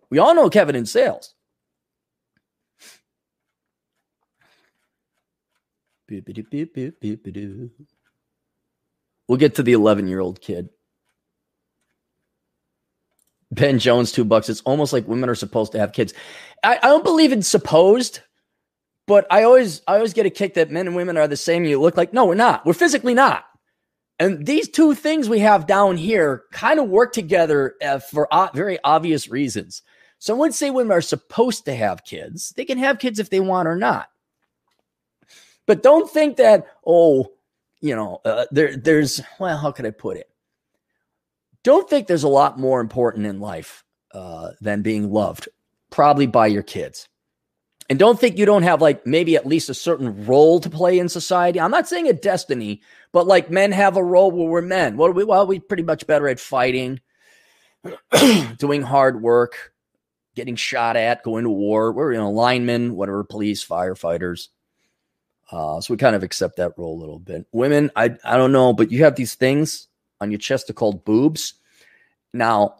We all know Kevin in sales. We'll get to the 11 year old kid. Ben Jones, two bucks. It's almost like women are supposed to have kids. I, I don't believe in supposed. But I always I always get a kick that men and women are the same. You look like no, we're not. We're physically not. And these two things we have down here kind of work together uh, for very obvious reasons. So I wouldn't say women are supposed to have kids. They can have kids if they want or not. But don't think that oh, you know, uh, there there's well, how could I put it? Don't think there's a lot more important in life uh, than being loved, probably by your kids. And don't think you don't have like maybe at least a certain role to play in society. I'm not saying a destiny, but like men have a role where we're men. What we? Well, we pretty much better at fighting, doing hard work, getting shot at, going to war. We're you know linemen, whatever, police, firefighters. Uh, so we kind of accept that role a little bit. Women, I I don't know, but you have these things on your chest are called boobs. Now,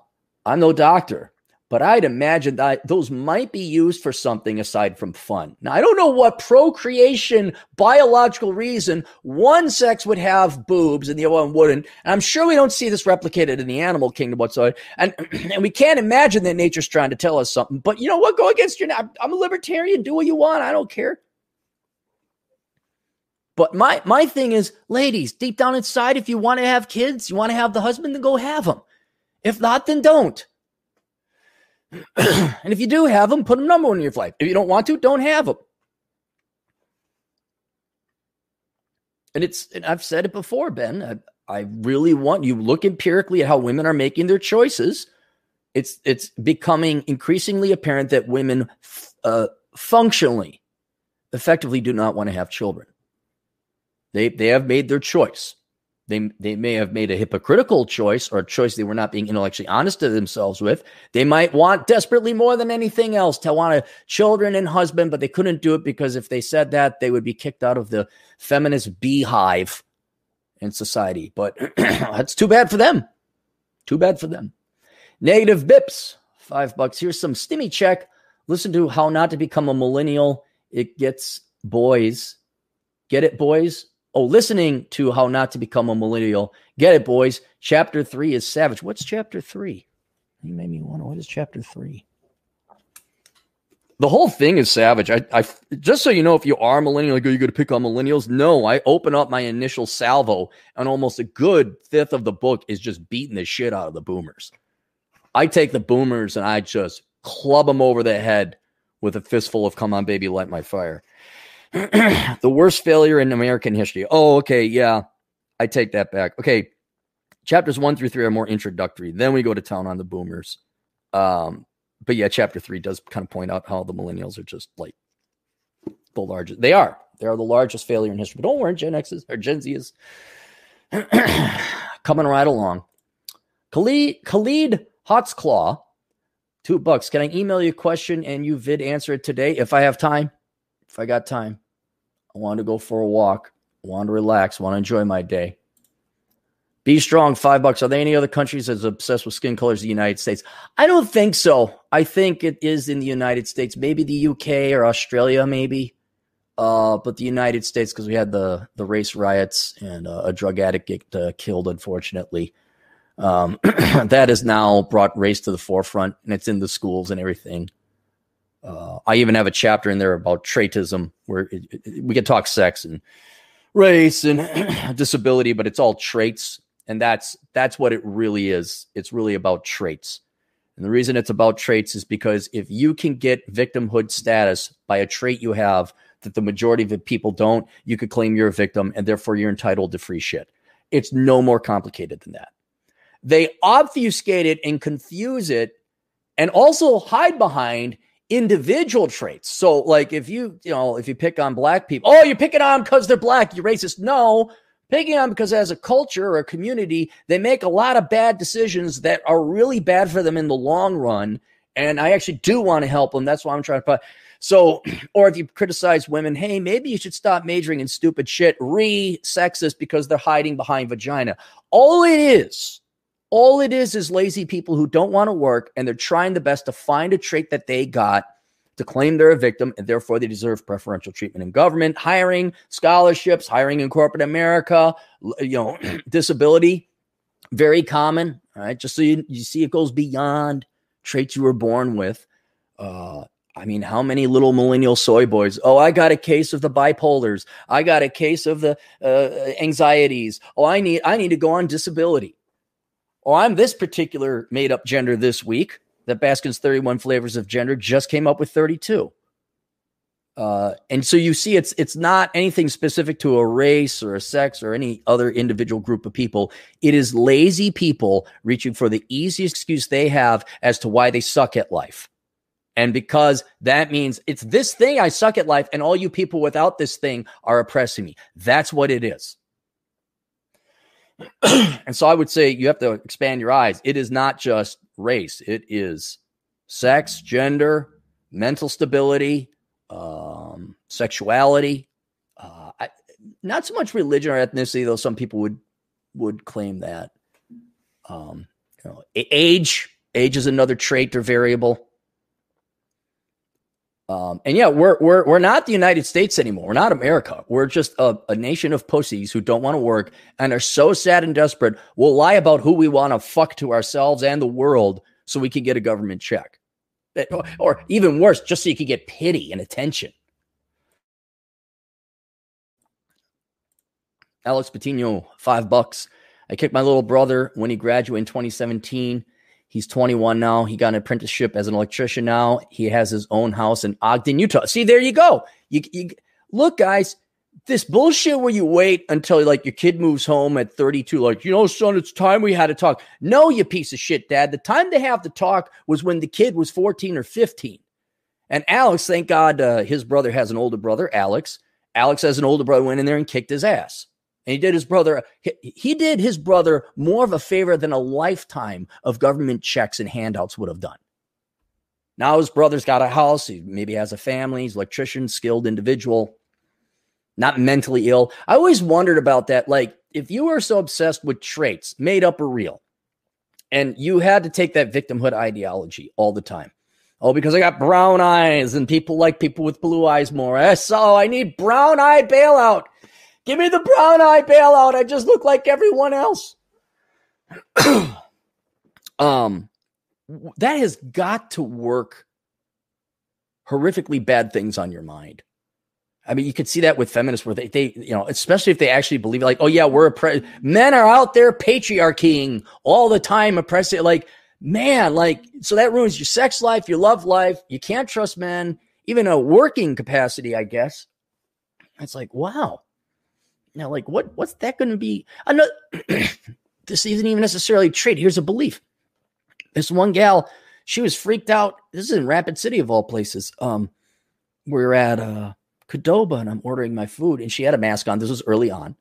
I'm no doctor, but I'd imagine that those might be used for something aside from fun. Now, I don't know what procreation, biological reason, one sex would have boobs and the other one wouldn't. And I'm sure we don't see this replicated in the animal kingdom whatsoever. And, and we can't imagine that nature's trying to tell us something. But you know what? Go against your. I'm a libertarian. Do what you want. I don't care. But my my thing is, ladies, deep down inside, if you want to have kids, you want to have the husband, then go have them. If not, then don't. and if you do have them, put them number one in your life. If you don't want to, don't have them. And it's, and I've said it before, Ben. I, I really want you look empirically at how women are making their choices. It's it's becoming increasingly apparent that women uh, functionally, effectively, do not want to have children. They they have made their choice. They, they may have made a hypocritical choice or a choice they were not being intellectually honest to themselves with. They might want desperately more than anything else to want a children and husband, but they couldn't do it because if they said that, they would be kicked out of the feminist beehive in society. But that's too bad for them. Too bad for them. Negative bips, five bucks. Here's some stimmy check. Listen to how not to become a millennial. It gets boys. Get it, boys? Oh, listening to how not to become a millennial. Get it, boys. Chapter three is savage. What's chapter three? You made me wonder. What is chapter three? The whole thing is savage. I, I just so you know, if you are a millennial, like, are you going to pick on millennials? No, I open up my initial salvo, and almost a good fifth of the book is just beating the shit out of the boomers. I take the boomers and I just club them over the head with a fistful of "Come on, baby, light my fire." the worst failure in American history. Oh, okay. Yeah. I take that back. Okay. Chapters one through three are more introductory. Then we go to town on the boomers. Um, but yeah, chapter three does kind of point out how the millennials are just like the largest. They are. They are the largest failure in history. But don't worry, Gen X is or Gen Z is coming right along. Khalid Khalid Hotsclaw, two bucks. Can I email you a question and you vid answer it today if I have time? If I got time, I want to go for a walk. I want to relax. Want to enjoy my day. Be strong, five bucks. Are there any other countries as obsessed with skin colors as the United States? I don't think so. I think it is in the United States, maybe the UK or Australia, maybe. Uh, but the United States, because we had the the race riots and uh, a drug addict get uh, killed, unfortunately. Um, that has now brought race to the forefront, and it's in the schools and everything. Uh, I even have a chapter in there about traitism, where it, it, we can talk sex and race and disability, but it's all traits. And that's that's what it really is. It's really about traits. And the reason it's about traits is because if you can get victimhood status by a trait you have that the majority of the people don't you could claim you're a victim and therefore you're entitled to free shit. It's no more complicated than that. They obfuscate it and confuse it and also hide behind individual traits. So, like, if you, you know, if you pick on black people, oh, you're picking on because they're black, you're racist. No, picking on because as a culture or a community, they make a lot of bad decisions that are really bad for them in the long run. And I actually do want to help them. That's why I'm trying to. So, or if you criticize women, hey, maybe you should stop majoring in stupid shit, re sexist because they're hiding behind vagina. All it is, all it is is lazy people who don't want to work and they're trying the best to find a trait that they got to claim they're a victim and therefore they deserve preferential treatment in government, hiring, scholarships, hiring in corporate America, you know, disability, very common. Right. Just so you, you see it goes beyond traits you were born with. Uh, I mean, how many little millennial soy boys? Oh, I got a case of the bipolars. I got a case of the uh, anxieties. Oh, I need I need to go on disability. Oh, I'm this particular made up gender this week that Baskin's 31 flavors of gender just came up with 32. Uh, and so you see, it's it's not anything specific to a race or a sex or any other individual group of people. It is lazy people reaching for the easiest excuse they have as to why they suck at life. And because that means it's this thing I suck at life, and all you people without this thing are oppressing me. That's what it is. and so I would say you have to expand your eyes. It is not just race, it is sex, gender, mental stability, um, sexuality. Uh, I, not so much religion or ethnicity, though some people would would claim that. Um, you know, age, age is another trait or variable. Um, and yeah, we're we're we're not the United States anymore. We're not America. We're just a, a nation of pussies who don't want to work and are so sad and desperate. We'll lie about who we want to fuck to ourselves and the world so we can get a government check, eh, or, or even worse, just so you can get pity and attention. Alex Patino, five bucks. I kicked my little brother when he graduated in 2017. He's 21 now. He got an apprenticeship as an electrician now. He has his own house in Ogden, Utah. See, there you go. You, you look, guys, this bullshit where you wait until like your kid moves home at 32, like, you know, son, it's time we had to talk. No, you piece of shit, dad. The time to have the talk was when the kid was 14 or 15. And Alex, thank God, uh, his brother has an older brother, Alex. Alex has an older brother, went in there and kicked his ass. And he did his brother, he, did his brother more of a favor than a lifetime of government checks and handouts would have done. Now his brother's got a house. He maybe has a family. He's electrician, skilled individual, not mentally ill. I always wondered about that. Like, if you were so obsessed with traits, made up or real, and you had to take that victimhood ideology all the time. Oh, because I got brown eyes and people like people with blue eyes more. So I need brown eye bailout. Give me the brown eye bailout. I just look like everyone else. um, that has got to work horrifically bad things on your mind. I mean, you could see that with feminists where they, they, you know, especially if they actually believe like, oh yeah, we're oppre- men are out there patriarchying all the time, oppressing. Like, man, like, so that ruins your sex life, your love life. You can't trust men, even a working capacity, I guess. It's like, wow. Now, like, what what's that going to be? Another, this isn't even necessarily a. Here's a belief. This one gal, she was freaked out. This is in Rapid City of all places. Um, we are at uh Qdoba and I'm ordering my food. And she had a mask on. This was early on.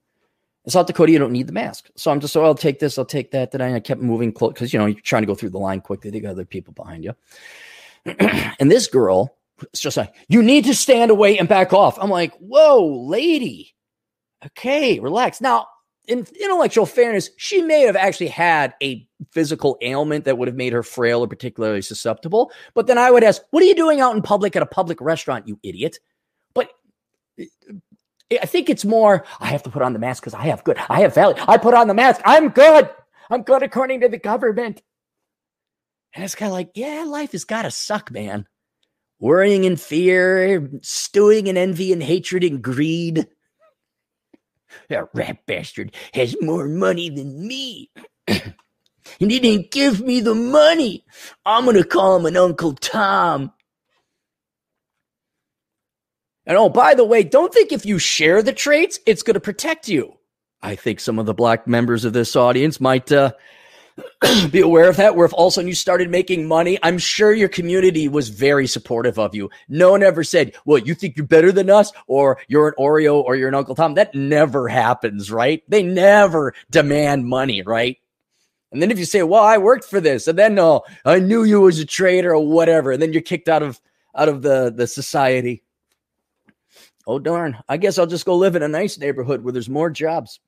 In South Dakota, you don't need the mask. So I'm just, so I'll take this, I'll take that. Then I kept moving close because, you know, you're trying to go through the line quickly. They got other people behind you. and this girl, it's just like, you need to stand away and back off. I'm like, whoa, lady. Okay, relax. Now, in intellectual fairness, she may have actually had a physical ailment that would have made her frail or particularly susceptible. But then I would ask, what are you doing out in public at a public restaurant, you idiot? But eh, I think it's more, I have to put on the mask because I have good, I have value. I put on the mask. I'm good. I'm good according to the government. And it's kind of like, yeah, life has got to suck, man. Worrying in fear, stewing in envy and hatred and greed that rat bastard has more money than me. and he didn't give me the money. I'm going to call him an Uncle Tom. And oh, by the way, don't think if you share the traits, it's going to protect you. I think some of the black members of this audience might uh, be aware of that. Where if all of a sudden you started making money, I'm sure your community was very supportive of you. No one ever said, well, you think you're better than us or you're an Oreo or you're an Uncle Tom. That never happens, right? They never demand money, right? And then if you say, well, I worked for this and then no, I knew you was a traitor or whatever. And then you're kicked out of, out of the, the society. Oh, darn. I guess I'll just go live in a nice neighborhood where there's more jobs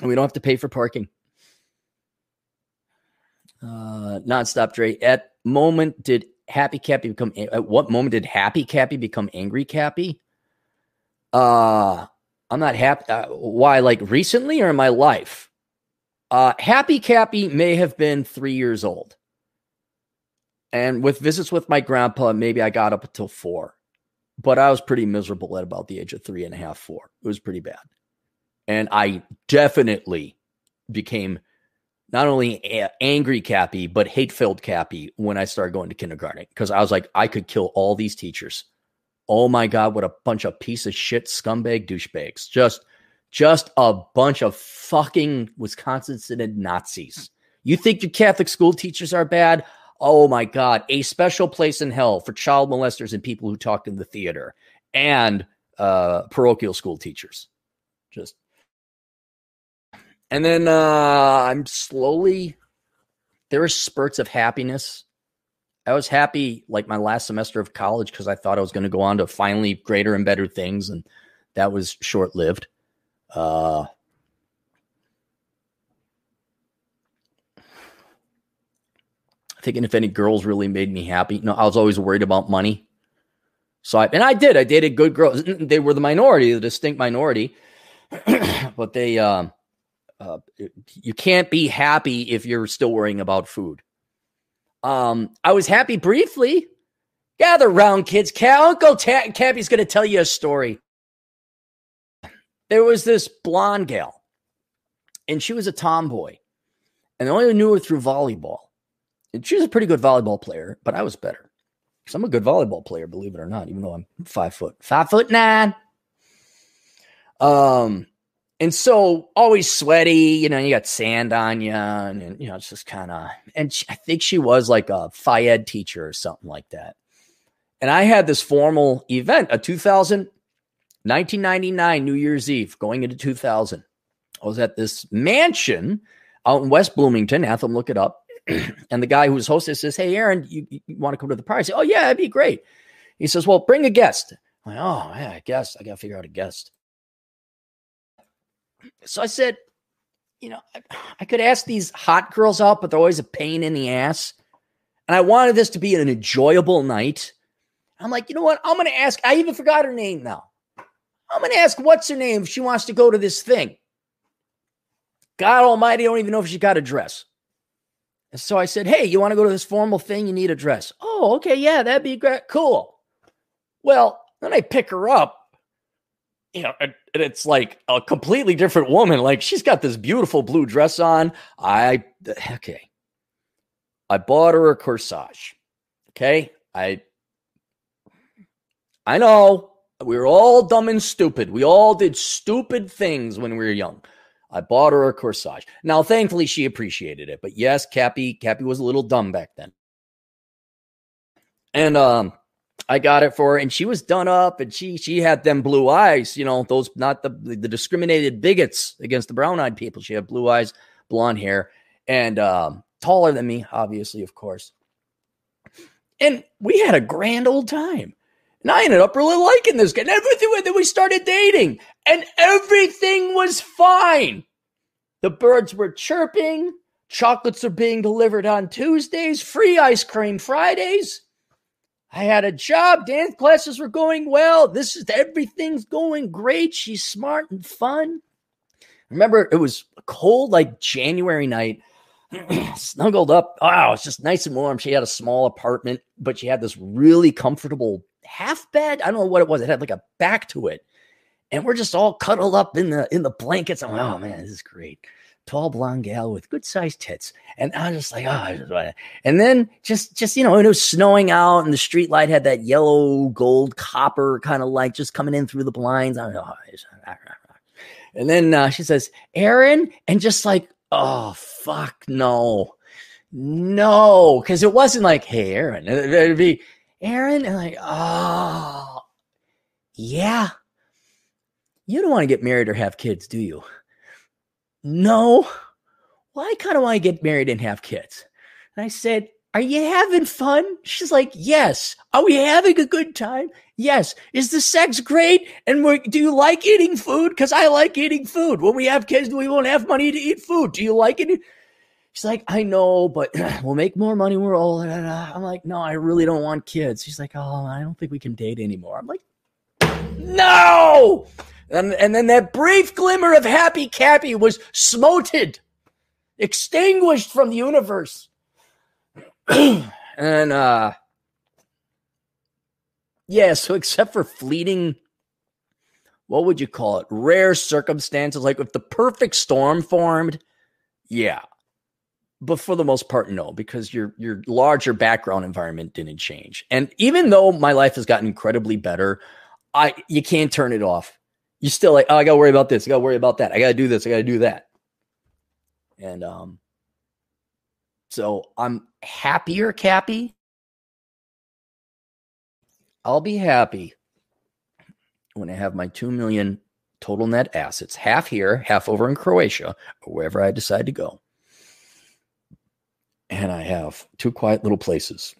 and we don't have to pay for parking uh, nonstop Dre. At moment did Happy Cappy become? At what moment did Happy Cappy become Angry Cappy? Uh, I'm not happy. Uh, why? Like recently or in my life? Uh, Happy Cappy may have been three years old, and with visits with my grandpa, maybe I got up until four, but I was pretty miserable at about the age of three and a half, four. It was pretty bad, and I definitely became not only a- angry Cappy, but hate filled Cappy when I started going to kindergarten because I was like, I could kill all these teachers. Oh my God, what a bunch of piece of shit scumbag douchebags. Just, just a bunch of fucking Wisconsin Synod Nazis. You think your Catholic school teachers are bad? Oh my God, a special place in hell for child molesters and people who talk in the theater and uh, parochial school teachers. Just and then uh, I'm slowly, there were spurts of happiness. I was happy like my last semester of college because I thought I was going to go on to finally greater and better things. And that was short lived. Uh, thinking if any girls really made me happy. No, I was always worried about money. So I, and I did, I dated good girls. They were the minority, the distinct minority, but they, um, uh, you can't be happy if you're still worrying about food. Um, I was happy briefly. Gather round, kids. Cat, Uncle Ta- Cappy's going to tell you a story. There was this blonde gal, and she was a tomboy, and I only knew her through volleyball. And she was a pretty good volleyball player, but I was better because I'm a good volleyball player, believe it or not. Even though I'm five foot, five foot nine. Um, and so always sweaty, you know, you got sand on you, and, and you know, it's just kind of. And she, I think she was like a Phy Ed teacher or something like that. And I had this formal event, a 2000, 1999 New Year's Eve, going into 2000. I was at this mansion out in West Bloomington. Have them look it up. and the guy who was hosting says, "Hey, Aaron, you, you want to come to the party?" I say, "Oh yeah, that'd be great." He says, "Well, bring a guest." I'm like, "Oh yeah, I guess I got to figure out a guest." So I said, you know, I, I could ask these hot girls out, but they're always a pain in the ass. And I wanted this to be an enjoyable night. I'm like, you know what? I'm going to ask. I even forgot her name now. I'm going to ask what's her name if she wants to go to this thing. God Almighty, I don't even know if she got a dress. And so I said, hey, you want to go to this formal thing? You need a dress. Oh, okay. Yeah, that'd be great. Cool. Well, then I pick her up you know, and it's like a completely different woman. Like she's got this beautiful blue dress on. I okay. I bought her a corsage. Okay. I I know we were all dumb and stupid. We all did stupid things when we were young. I bought her a corsage. Now, thankfully, she appreciated it. But yes, Cappy, Cappy was a little dumb back then. And um, I got it for her, and she was done up, and she she had them blue eyes, you know, those not the the discriminated bigots against the brown eyed people. She had blue eyes, blonde hair, and um, taller than me, obviously, of course. And we had a grand old time. And I ended up really liking this guy. And everything, then we started dating, and everything was fine. The birds were chirping, chocolates are being delivered on Tuesdays, free ice cream Fridays. I had a job, dance classes were going well. This is everything's going great. She's smart and fun. Remember, it was cold, like January night. snuggled up. Oh, it's just nice and warm. She had a small apartment, but she had this really comfortable half bed. I don't know what it was. It had like a back to it. And we're just all cuddled up in the in the blankets. I'm like, oh man, this is great. Tall blonde gal with good sized tits. And I was just like, oh, and then just just you know, it was snowing out and the street light had that yellow gold copper kind of light just coming in through the blinds. I oh, and then uh, she says, Aaron, and just like, oh fuck no. No, because it wasn't like, hey, Aaron. It'd be Aaron, and like, oh, yeah. You don't want to get married or have kids, do you? No. Well, I kind of want to get married and have kids. And I said, Are you having fun? She's like, Yes. Are we having a good time? Yes. Is the sex great? And do you like eating food? Because I like eating food. When we have kids, we won't have money to eat food. Do you like it? She's like, I know, but we'll make more money we're old. I'm like, no, I really don't want kids. She's like, oh, I don't think we can date anymore. I'm like, no. And, and then that brief glimmer of happy Cappy was smoted, extinguished from the universe. and uh yeah, so except for fleeting what would you call it? Rare circumstances, like if the perfect storm formed, yeah, but for the most part, no, because your your larger background environment didn't change. And even though my life has gotten incredibly better, I you can't turn it off. You still like, oh, I gotta worry about this, I gotta worry about that, I gotta do this, I gotta do that. And um, so I'm happier, Cappy. I'll be happy when I have my two million total net assets, half here, half over in Croatia, or wherever I decide to go and I have two quiet little places,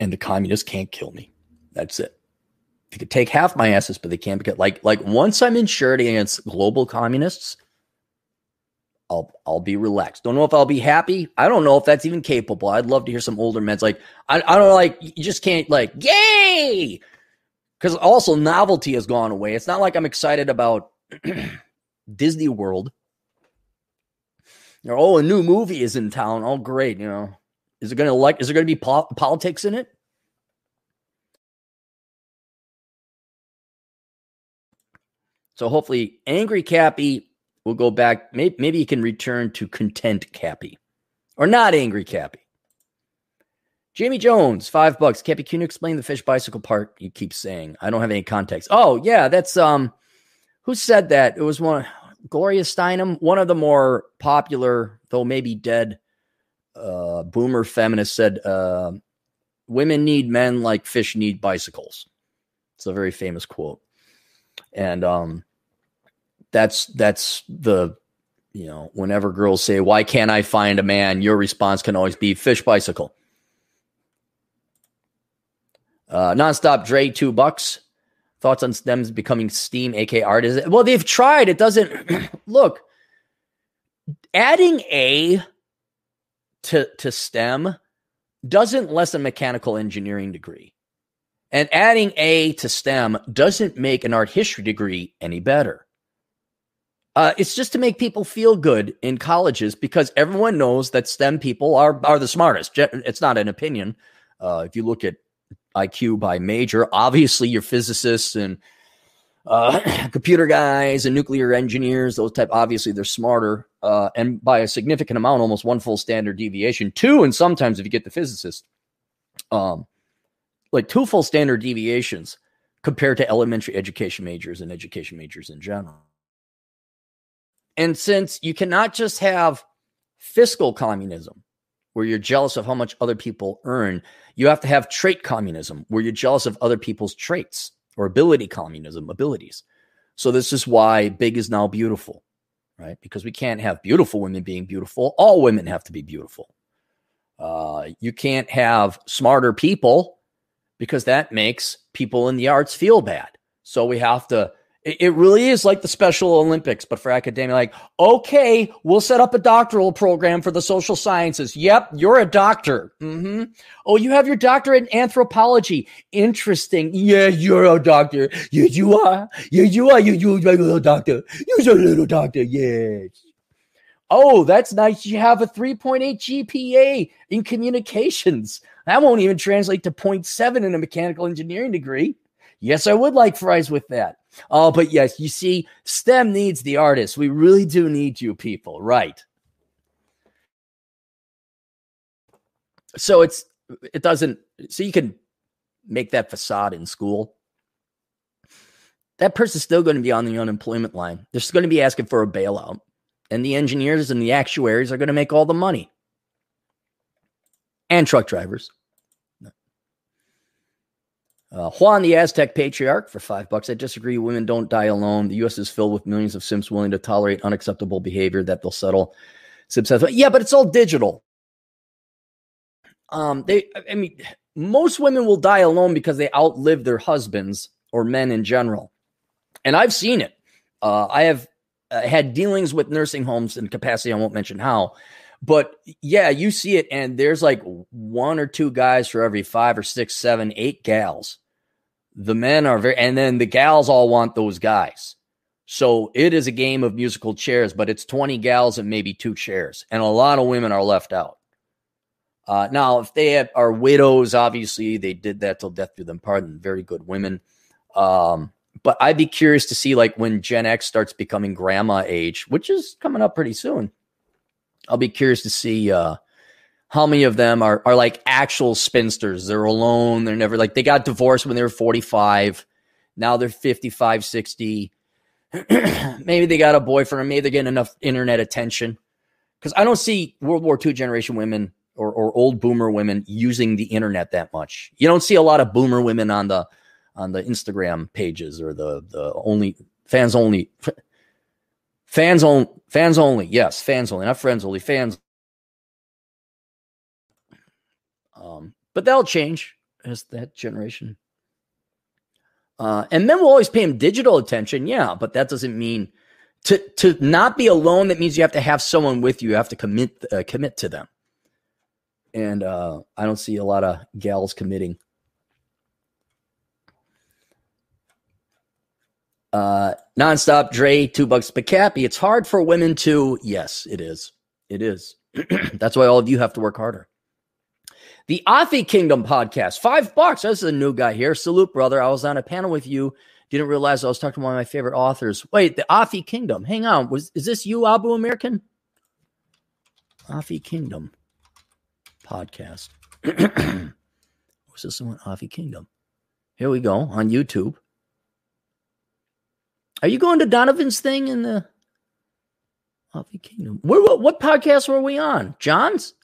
and the communists can't kill me. That's it. They could take half my assets, but they can't get like like once I'm insured against global communists, I'll I'll be relaxed. Don't know if I'll be happy. I don't know if that's even capable. I'd love to hear some older men's like I I don't like you just can't like yay because also novelty has gone away. It's not like I'm excited about Disney World oh, a new movie is in town. Oh, great. You know, is it to like? Is there to be po- politics in it? So hopefully, angry Cappy will go back. Maybe, maybe he can return to content Cappy, or not angry Cappy. Jamie Jones, five bucks. Cappy, can you explain the fish bicycle part? You keep saying I don't have any context. Oh yeah, that's um, who said that? It was one. Gloria Steinem, one of the more popular, though maybe dead, uh, boomer feminists said, uh, "Women need men like fish need bicycles." It's a very famous quote, and um, that's that's the you know whenever girls say, "Why can't I find a man?" Your response can always be fish bicycle. Uh, nonstop Dre, two bucks. Thoughts on STEM's becoming STEAM? Is it? Well, they've tried. It doesn't look. Adding A to to STEM doesn't lessen mechanical engineering degree, and adding A to STEM doesn't make an art history degree any better. Uh, it's just to make people feel good in colleges because everyone knows that STEM people are are the smartest. It's not an opinion. Uh, if you look at IQ by major. Obviously, your physicists and uh, computer guys and nuclear engineers, those type, obviously they're smarter uh, and by a significant amount, almost one full standard deviation. Two, and sometimes if you get the physicist, um, like two full standard deviations compared to elementary education majors and education majors in general. And since you cannot just have fiscal communism, where you're jealous of how much other people earn. You have to have trait communism, where you're jealous of other people's traits, or ability communism, abilities. So this is why big is now beautiful, right? Because we can't have beautiful women being beautiful. All women have to be beautiful. Uh, you can't have smarter people because that makes people in the arts feel bad. So we have to it really is like the Special Olympics, but for academia. Like, okay, we'll set up a doctoral program for the social sciences. Yep, you're a doctor. Mm-hmm. Oh, you have your doctorate in anthropology. Interesting. Yeah, you're a doctor. Yeah, you are. Yeah, you are. You, you, you're a little doctor. You're a little doctor. Yes. Oh, that's nice. You have a 3.8 GPA in communications. That won't even translate to 0.7 in a mechanical engineering degree. Yes, I would like fries with that. Oh, but yes, you see, STEM needs the artists. We really do need you people, right? So it's it doesn't so you can make that facade in school. That person's still going to be on the unemployment line. They're going to be asking for a bailout. And the engineers and the actuaries are going to make all the money. And truck drivers. Uh, Juan, the Aztec patriarch, for five bucks. I disagree. Women don't die alone. The U.S. is filled with millions of simps willing to tolerate unacceptable behavior that they'll settle. Yeah, but it's all digital. Um, they, I mean, most women will die alone because they outlive their husbands or men in general, and I've seen it. Uh, I have uh, had dealings with nursing homes in capacity. I won't mention how, but yeah, you see it, and there's like one or two guys for every five or six, seven, eight gals. The men are very, and then the gals all want those guys. So it is a game of musical chairs, but it's 20 gals and maybe two chairs. And a lot of women are left out. Uh, now, if they have, are widows, obviously they did that till death do them pardon. Very good women. Um, but I'd be curious to see like when Gen X starts becoming grandma age, which is coming up pretty soon. I'll be curious to see uh, how many of them are are like actual spinsters. They're alone. They're never like they got divorced when they were 45. Now they're 55, 60. maybe they got a boyfriend or maybe they're getting enough internet attention. Because I don't see World War II generation women or, or old boomer women using the internet that much. You don't see a lot of boomer women on the on the Instagram pages or the the only fans only Fans only. Fans only. Yes, fans only, not friends only. Fans. Um, but that'll change as that generation. Uh, and men will always pay him digital attention, yeah, but that doesn't mean to to not be alone. That means you have to have someone with you. You have to commit uh, commit to them. And uh, I don't see a lot of gals committing. Uh, nonstop Dre, two bucks per cappy. It's hard for women to, yes, it is. It is. That's why all of you have to work harder. The Afi Kingdom podcast, five bucks. This is a new guy here. Salute, brother. I was on a panel with you. Didn't realize I was talking to one of my favorite authors. Wait, the Afi Kingdom. Hang on. Was is this you, Abu American? Afi Kingdom podcast. Was this one? Afi Kingdom. Here we go on YouTube. Are you going to Donovan's thing in the Coffee Kingdom? Where, what, what podcast were we on? John's?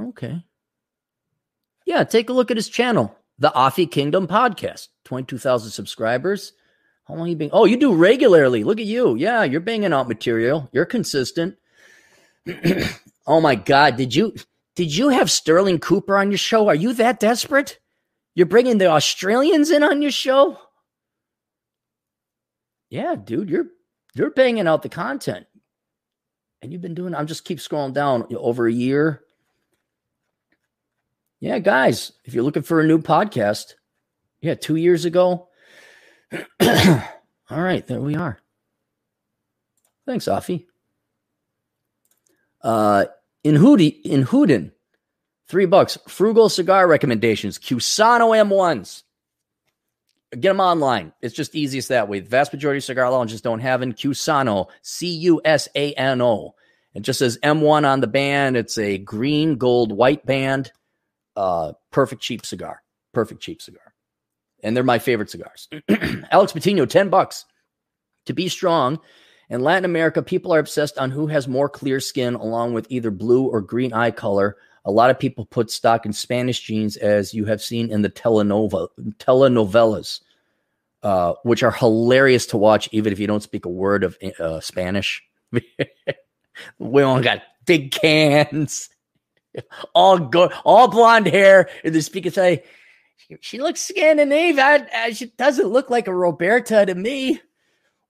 Okay. Yeah, take a look at his channel, the Afi Kingdom Podcast. 22,000 subscribers. How long you been? Oh, you do regularly. Look at you. Yeah, you're banging out material. You're consistent. oh my God. Did you did you have Sterling Cooper on your show? Are you that desperate? You're bringing the Australians in on your show? Yeah, dude, you're you're banging out the content. And you've been doing I'm just keep scrolling down over a year. Yeah, guys, if you're looking for a new podcast, yeah, 2 years ago. All right, there we are. Thanks, Afi. Uh in Hootie in Hoodin, three bucks. Frugal cigar recommendations. Cusano M1s. Get them online. It's just easiest that way. The vast majority of cigar lounges don't have in Cusano, C U S A N O. It just says M1 on the band. It's a green, gold, white band. Uh, perfect cheap cigar. Perfect cheap cigar. And they're my favorite cigars. Alex Patino, 10 bucks. To be strong In Latin America, people are obsessed on who has more clear skin, along with either blue or green eye color. A lot of people put stock in Spanish genes, as you have seen in the telenova, telenovelas, uh, which are hilarious to watch, even if you don't speak a word of uh, Spanish. we all got big cans, all good, all blonde hair, and the speaker say, "She looks Scandinavian. She doesn't look like a Roberta to me."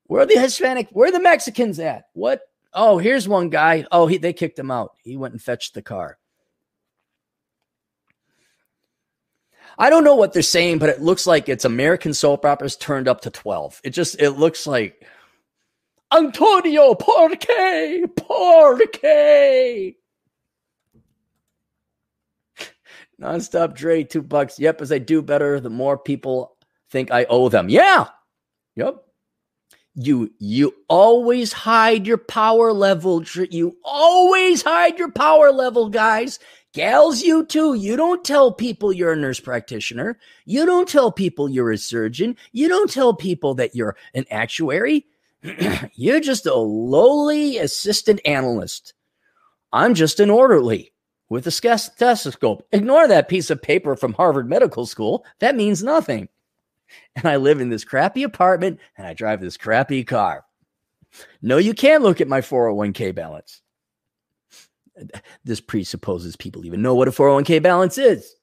Where are the Hispanic? Where are the Mexicans at? What? Oh, here's one guy. Oh, he they kicked him out. He went and fetched the car. I don't know what they're saying, but it looks like it's American soap operas turned up to 12. It just it looks like Antonio Porque, Porque. Nonstop Dre, two bucks. Yep, as I do better, the more people think I owe them. Yeah. Yep you you always hide your power level you always hide your power level guys. Gals you too. You don't tell people you're a nurse practitioner. You don't tell people you're a surgeon. You don't tell people that you're an actuary. You're just a lowly assistant analyst. I'm just an orderly with a stethoscope ignore that piece of paper from harvard medical school that means nothing and I live in this crappy apartment and I drive this crappy car. No, you can't look at my 401k balance. This presupposes people even know what a 401k balance is.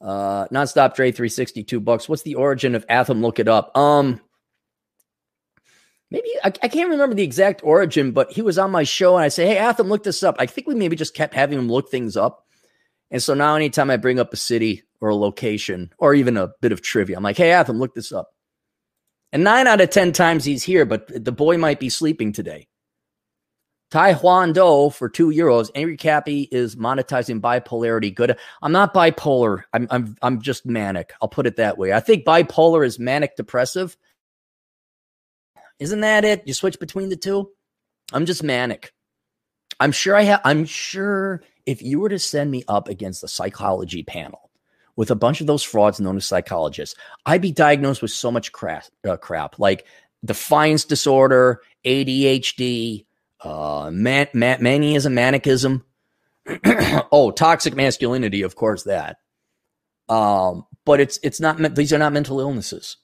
Uh, nonstop Dre 362 bucks. What's the origin of Atham? Look it up. Um, maybe I, I, can't remember the exact origin, but he was on my show and I say, Hey, Atham, look this up. I think we maybe just kept having him look things up. And so now anytime I bring up a city or a location or even a bit of trivia, I'm like, hey, Atham, look this up. And nine out of 10 times he's here, but the boy might be sleeping today. Tai Huan Do for two euros. Angry Cappy is monetizing bipolarity. Good. I'm not bipolar. I'm, I'm, I'm just manic. I'll put it that way. I think bipolar is manic depressive. Isn't that it? You switch between the two? I'm just manic. I'm sure I have, I'm sure if you were to send me up against the psychology panel with a bunch of those frauds known as psychologists, I'd be diagnosed with so much crap, uh, crap like defiance disorder, ADHD, uh, man, man, maniism, manicism. oh, toxic masculinity, of course, that. Um, but it's it's not these are not mental illnesses.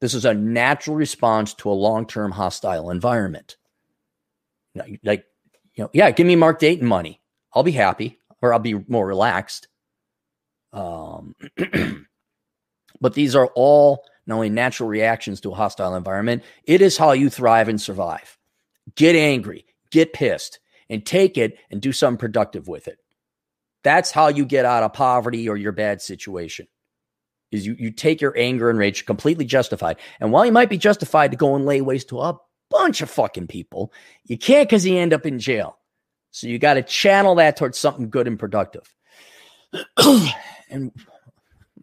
This is a natural response to a long-term hostile environment. Like, you know, yeah, give me Mark Dayton money. I'll be happy or I'll be more relaxed. Um, but these are all not only natural reactions to a hostile environment, it is how you thrive and survive. Get angry, get pissed, and take it and do something productive with it. That's how you get out of poverty or your bad situation. Is you, you take your anger and rage completely justified. And while you might be justified to go and lay waste to a bunch of fucking people, you can't because you end up in jail. So you got to channel that towards something good and productive. and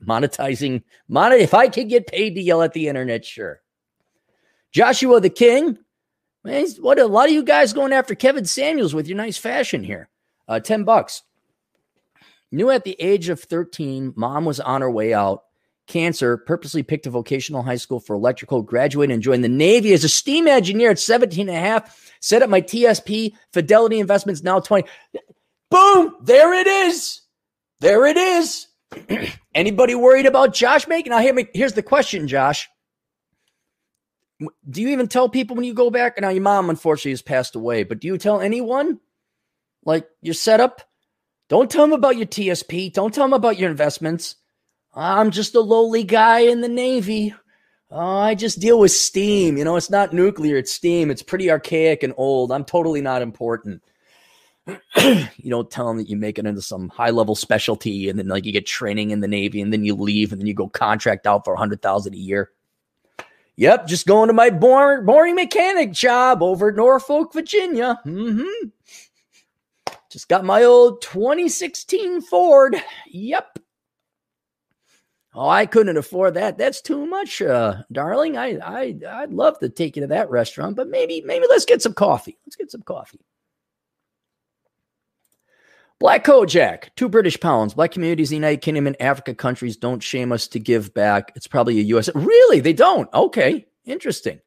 monetizing, mon- if I could get paid to yell at the internet, sure. Joshua the King, man, what a lot of you guys going after Kevin Samuels with your nice fashion here. Uh, 10 bucks. Knew at the age of 13, mom was on her way out. Cancer, purposely picked a vocational high school for electrical, graduated and joined the Navy as a steam engineer at 17 and a half set up my TSP, Fidelity Investments, now 20. Boom, there it is. There it is. Anybody worried about Josh making? Now, here, here's the question, Josh. Do you even tell people when you go back? And now, your mom, unfortunately, has passed away, but do you tell anyone like your setup? Don't tell them about your TSP. Don't tell them about your investments. I'm just a lowly guy in the Navy. Oh, I just deal with steam. You know, it's not nuclear, it's steam. It's pretty archaic and old. I'm totally not important. you don't tell them that you make it into some high level specialty and then like you get training in the Navy and then you leave and then you go contract out for a hundred thousand a year. Yep, just going to my boring, boring mechanic job over at Norfolk, Virginia. Mm-hmm. Just got my old 2016 Ford. Yep. Oh, I couldn't afford that. That's too much, uh, darling. I, I, I'd love to take you to that restaurant, but maybe, maybe let's get some coffee. Let's get some coffee. Black Kojak, two British pounds. Black communities in the United Kingdom and Africa countries don't shame us to give back. It's probably a U.S. Really? They don't? Okay. Interesting.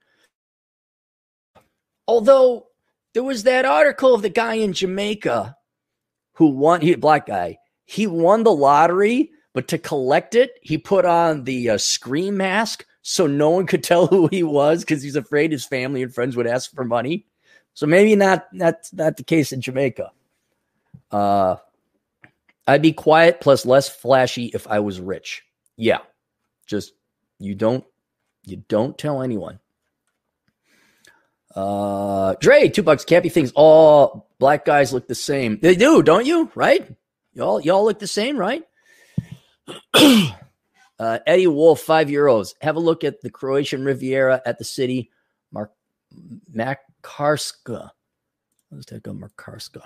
Although there was that article of the guy in Jamaica who won, he black guy, he won the lottery, but to collect it, he put on the uh, scream mask so no one could tell who he was because he's afraid his family and friends would ask for money. So maybe not that's not the case in Jamaica. Uh, I'd be quiet plus less flashy if I was rich. Yeah, just you don't you don't tell anyone. Uh, Dre, two bucks. Cappy thinks all black guys look the same. They do, don't you? Right? Y'all, y'all look the same, right? uh, Eddie Wolf, five euros. Have a look at the Croatian Riviera at the city. Mark Makarska. Let's take a Makarska.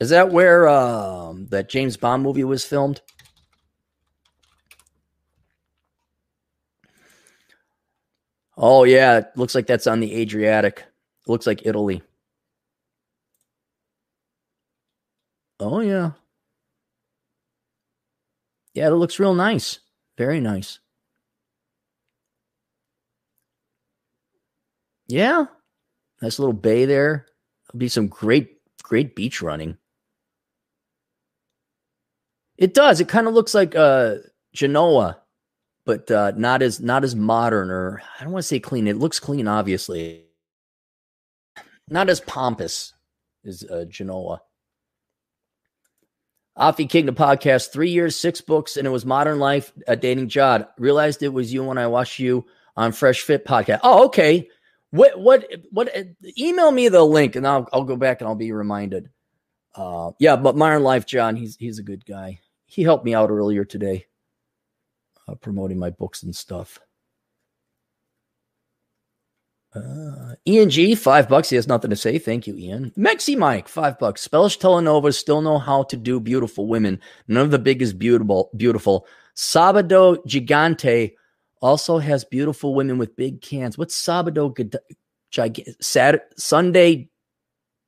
Is that where um, that James Bond movie was filmed? Oh yeah, it looks like that's on the Adriatic. It looks like Italy. Oh yeah. Yeah, it looks real nice. Very nice. Yeah. Nice little bay there. There'll be some great, great beach running. It does. It kind of looks like uh, Genoa, but uh, not as not as modern or I don't want to say clean. It looks clean, obviously. Not as pompous as uh, Genoa. Afi King, the podcast, three years, six books, and it was Modern Life, uh, Dating Jod. Realized it was you when I watched you on Fresh Fit podcast. Oh, okay. What, what, what, uh, email me the link and I'll, I'll go back and I'll be reminded. Uh, yeah, but Modern Life, John, he's, he's a good guy he helped me out earlier today, uh, promoting my books and stuff. Uh, Ian G, five bucks. He has nothing to say. Thank you, Ian. Mexi Mike, five bucks. Spanish telenovas still know how to do beautiful women. None of the big is beautiful. Beautiful. Sabado Gigante also has beautiful women with big cans. What's Sabado Gigante? Saturday, Sunday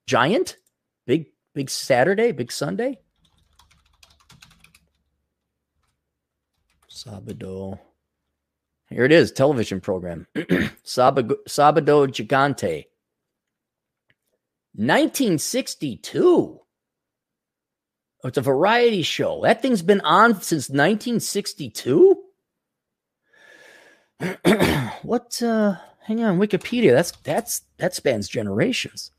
Giant? Big, big Saturday? Big Sunday? Sabado. Here it is, television program. Sabado, Gigante. 1962. Oh, it's a variety show. That thing's been on since 1962. what uh hang on, Wikipedia. That's that's that spans generations.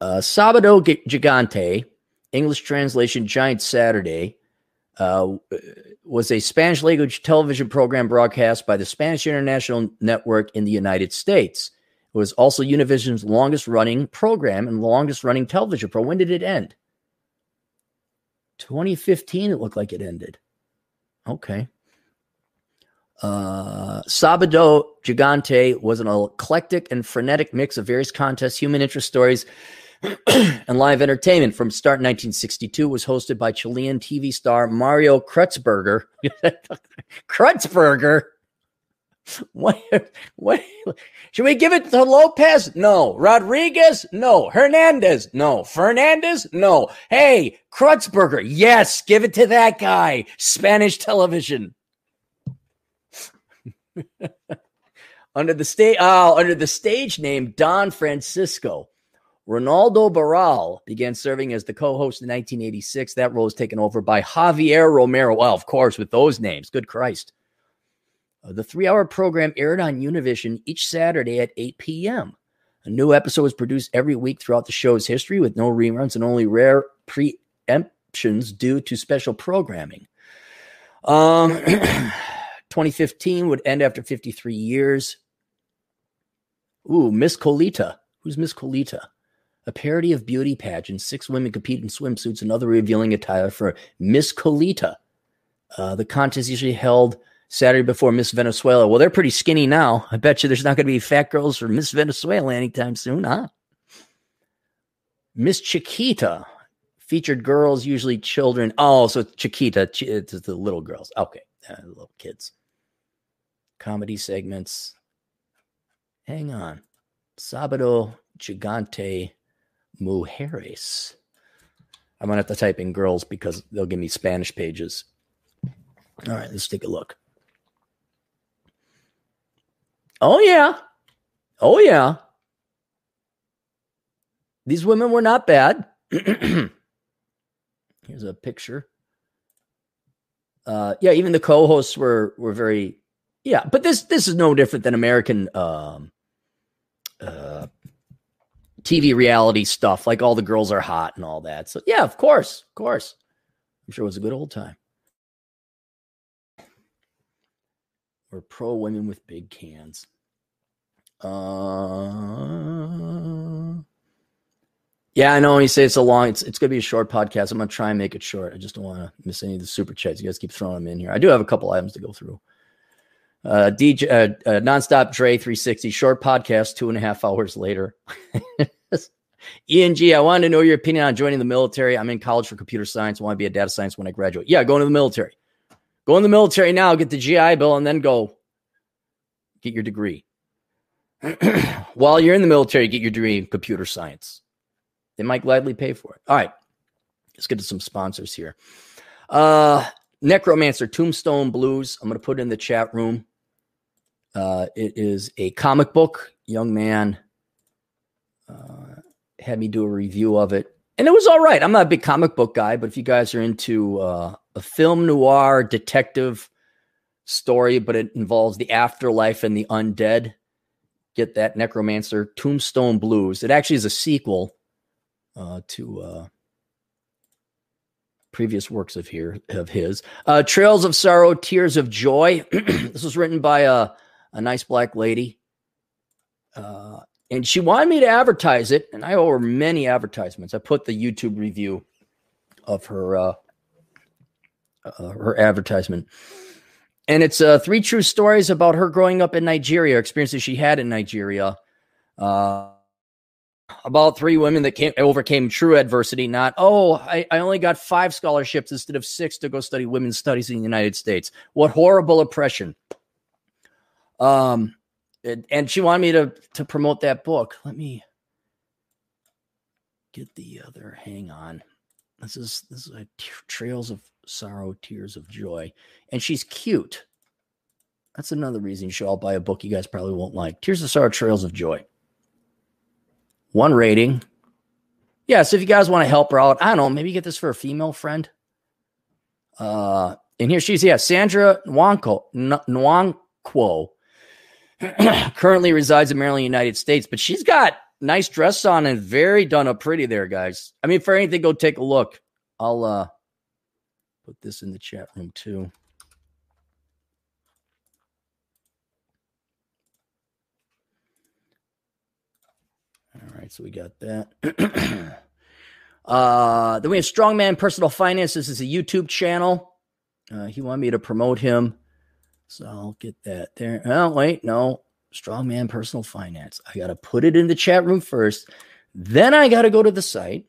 Uh Sabado Gigante, English translation Giant Saturday, uh, was a Spanish language television program broadcast by the Spanish International Network in the United States. It was also Univision's longest running program and longest running television program. When did it end? 2015, it looked like it ended. Okay. Uh, Sabado Gigante was an eclectic and frenetic mix of various contests, human interest stories, and live entertainment from start 1962 was hosted by Chilean TV star Mario Kreutzberger. Kreutzberger? What, what? Should we give it to Lopez? No. Rodriguez? No. Hernandez? No. Fernandez? No. Hey, Kreutzberger. Yes, give it to that guy. Spanish television. under the state, oh, under the stage name Don Francisco. Rolando Barral began serving as the co-host in 1986. That role was taken over by Javier Romero. Well, of course, with those names. Good Christ. Uh, the three-hour program aired on Univision each Saturday at 8 p.m. A new episode was produced every week throughout the show's history with no reruns and only rare preemptions due to special programming. Um, 2015 would end after 53 years. Ooh, Miss Colita. Who's Miss Colita? A parody of beauty pageants. Six women compete in swimsuits and other revealing attire for Miss Colita. Uh, the contest usually held Saturday before Miss Venezuela. Well, they're pretty skinny now. I bet you there's not going to be fat girls for Miss Venezuela anytime soon, huh? Miss Chiquita featured girls, usually children. Oh, so Chiquita, it's the little girls. Okay, uh, little kids. Comedy segments. Hang on. Sabado Gigante Mujeres. I'm gonna have to type in girls because they'll give me Spanish pages. All right, let's take a look. Oh, yeah. Oh, yeah. These women were not bad. Here's a picture. Uh, yeah, even the co-hosts were were very yeah, but this this is no different than American um, uh, TV reality stuff. Like all the girls are hot and all that. So yeah, of course, of course. I'm sure it was a good old time. We're pro women with big cans. Uh, yeah, I know. You say it's a long. It's it's gonna be a short podcast. I'm gonna try and make it short. I just don't want to miss any of the super chats. You guys keep throwing them in here. I do have a couple items to go through. Uh, DJ uh, uh, nonstop Dre 360 short podcast. Two and a half hours later. Ian G, I wanted to know your opinion on joining the military. I'm in college for computer science. I want to be a data science when I graduate. Yeah, go into the military. Go in the military now. Get the GI Bill, and then go get your degree. While you're in the military, get your degree in computer science. They might gladly pay for it. All right. Let's get to some sponsors here. Uh Necromancer Tombstone Blues. I'm going to put it in the chat room. Uh, it is a comic book. Young man uh, had me do a review of it, and it was all right. I'm not a big comic book guy, but if you guys are into uh, a film noir detective story, but it involves the afterlife and the undead, get that Necromancer Tombstone Blues. It actually is a sequel uh, to uh, previous works of here of his. Uh, Trails of Sorrow, Tears of Joy. this was written by a, a nice black lady. Uh, and she wanted me to advertise it, and I owe her many advertisements. I put the YouTube review of her uh, uh, her advertisement, and it's uh, three true stories about her growing up in Nigeria, experiences she had in Nigeria. Uh, about three women that came overcame true adversity, not, oh, I, I only got five scholarships instead of six to go study women's studies in the United States. What horrible oppression. Um, and she wanted me to to promote that book. Let me get the other. Hang on. This is this is a t- Trails of Sorrow, Tears of Joy, and she's cute. That's another reason you should all buy a book you guys probably won't like. Tears of Sorrow, Trails of Joy one rating. Yeah, so if you guys want to help her out, I don't know, maybe get this for a female friend. Uh, and here she's, yeah, Sandra Nwankwo, Nwankwo currently resides in Maryland, United States, but she's got nice dress on and very done up pretty there, guys. I mean, for anything, go take a look. I'll uh put this in the chat room too. All right, so we got that. uh, then we have Strongman Personal Finance. This is a YouTube channel. Uh, he wanted me to promote him. So I'll get that there. Oh, wait, no. Strongman Personal Finance. I got to put it in the chat room first. Then I got to go to the site.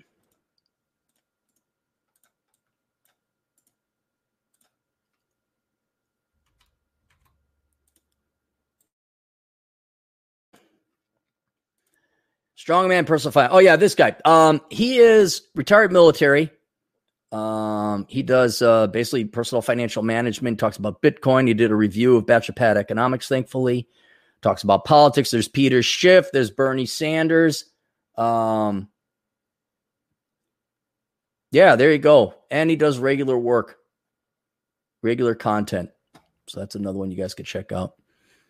Strongman personal finance. Oh yeah, this guy. Um, he is retired military. Um, he does uh, basically personal financial management. Talks about Bitcoin. He did a review of Bachelor Economics. Thankfully, talks about politics. There's Peter Schiff. There's Bernie Sanders. Um, yeah, there you go. And he does regular work, regular content. So that's another one you guys could check out.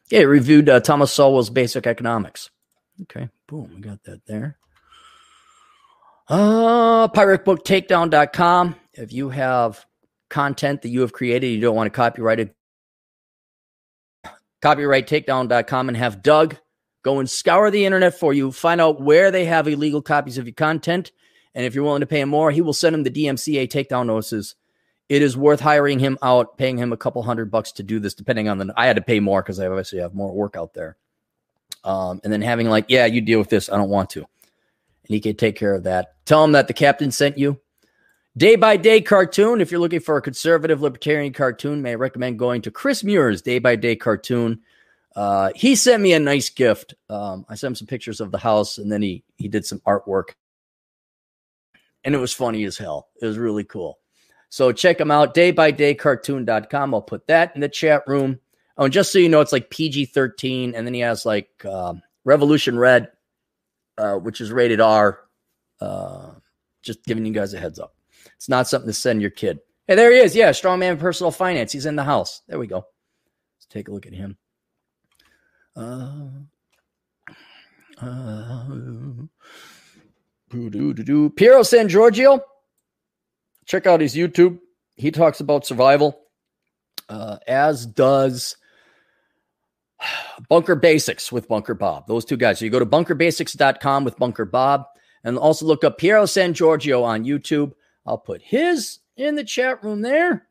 Yeah, reviewed uh, Thomas Sowell's Basic Economics. Okay, boom, we got that there. Uh, piratebooktakedown.com. If you have content that you have created, you don't want to copyright it, copyrighttakedown.com and have Doug go and scour the internet for you, find out where they have illegal copies of your content. And if you're willing to pay him more, he will send him the DMCA takedown notices. It is worth hiring him out, paying him a couple hundred bucks to do this, depending on the. I had to pay more because I obviously have more work out there um, and then having like, yeah, you deal with this. I don't want to. And he can take care of that. Tell him that the captain sent you. Day by day cartoon. If you're looking for a conservative libertarian cartoon, may I recommend going to Chris Muir's Day by Day cartoon. Uh, he sent me a nice gift. Um, I sent him some pictures of the house, and then he he did some artwork, and it was funny as hell. It was really cool. So check him out, Day by Day daybydaycartoon.com. I'll put that in the chat room. Oh, and just so you know, it's like PG 13. And then he has like uh, Revolution Red, uh, which is rated R. Uh, just giving you guys a heads up. It's not something to send your kid. Hey, there he is. Yeah, strongman personal finance. He's in the house. There we go. Let's take a look at him. Uh, uh, Piero San Giorgio. Check out his YouTube. He talks about survival, uh, as does Bunker Basics with Bunker Bob. Those two guys. So you go to bunkerbasics.com with Bunker Bob and also look up Piero San Giorgio on YouTube. I'll put his in the chat room there.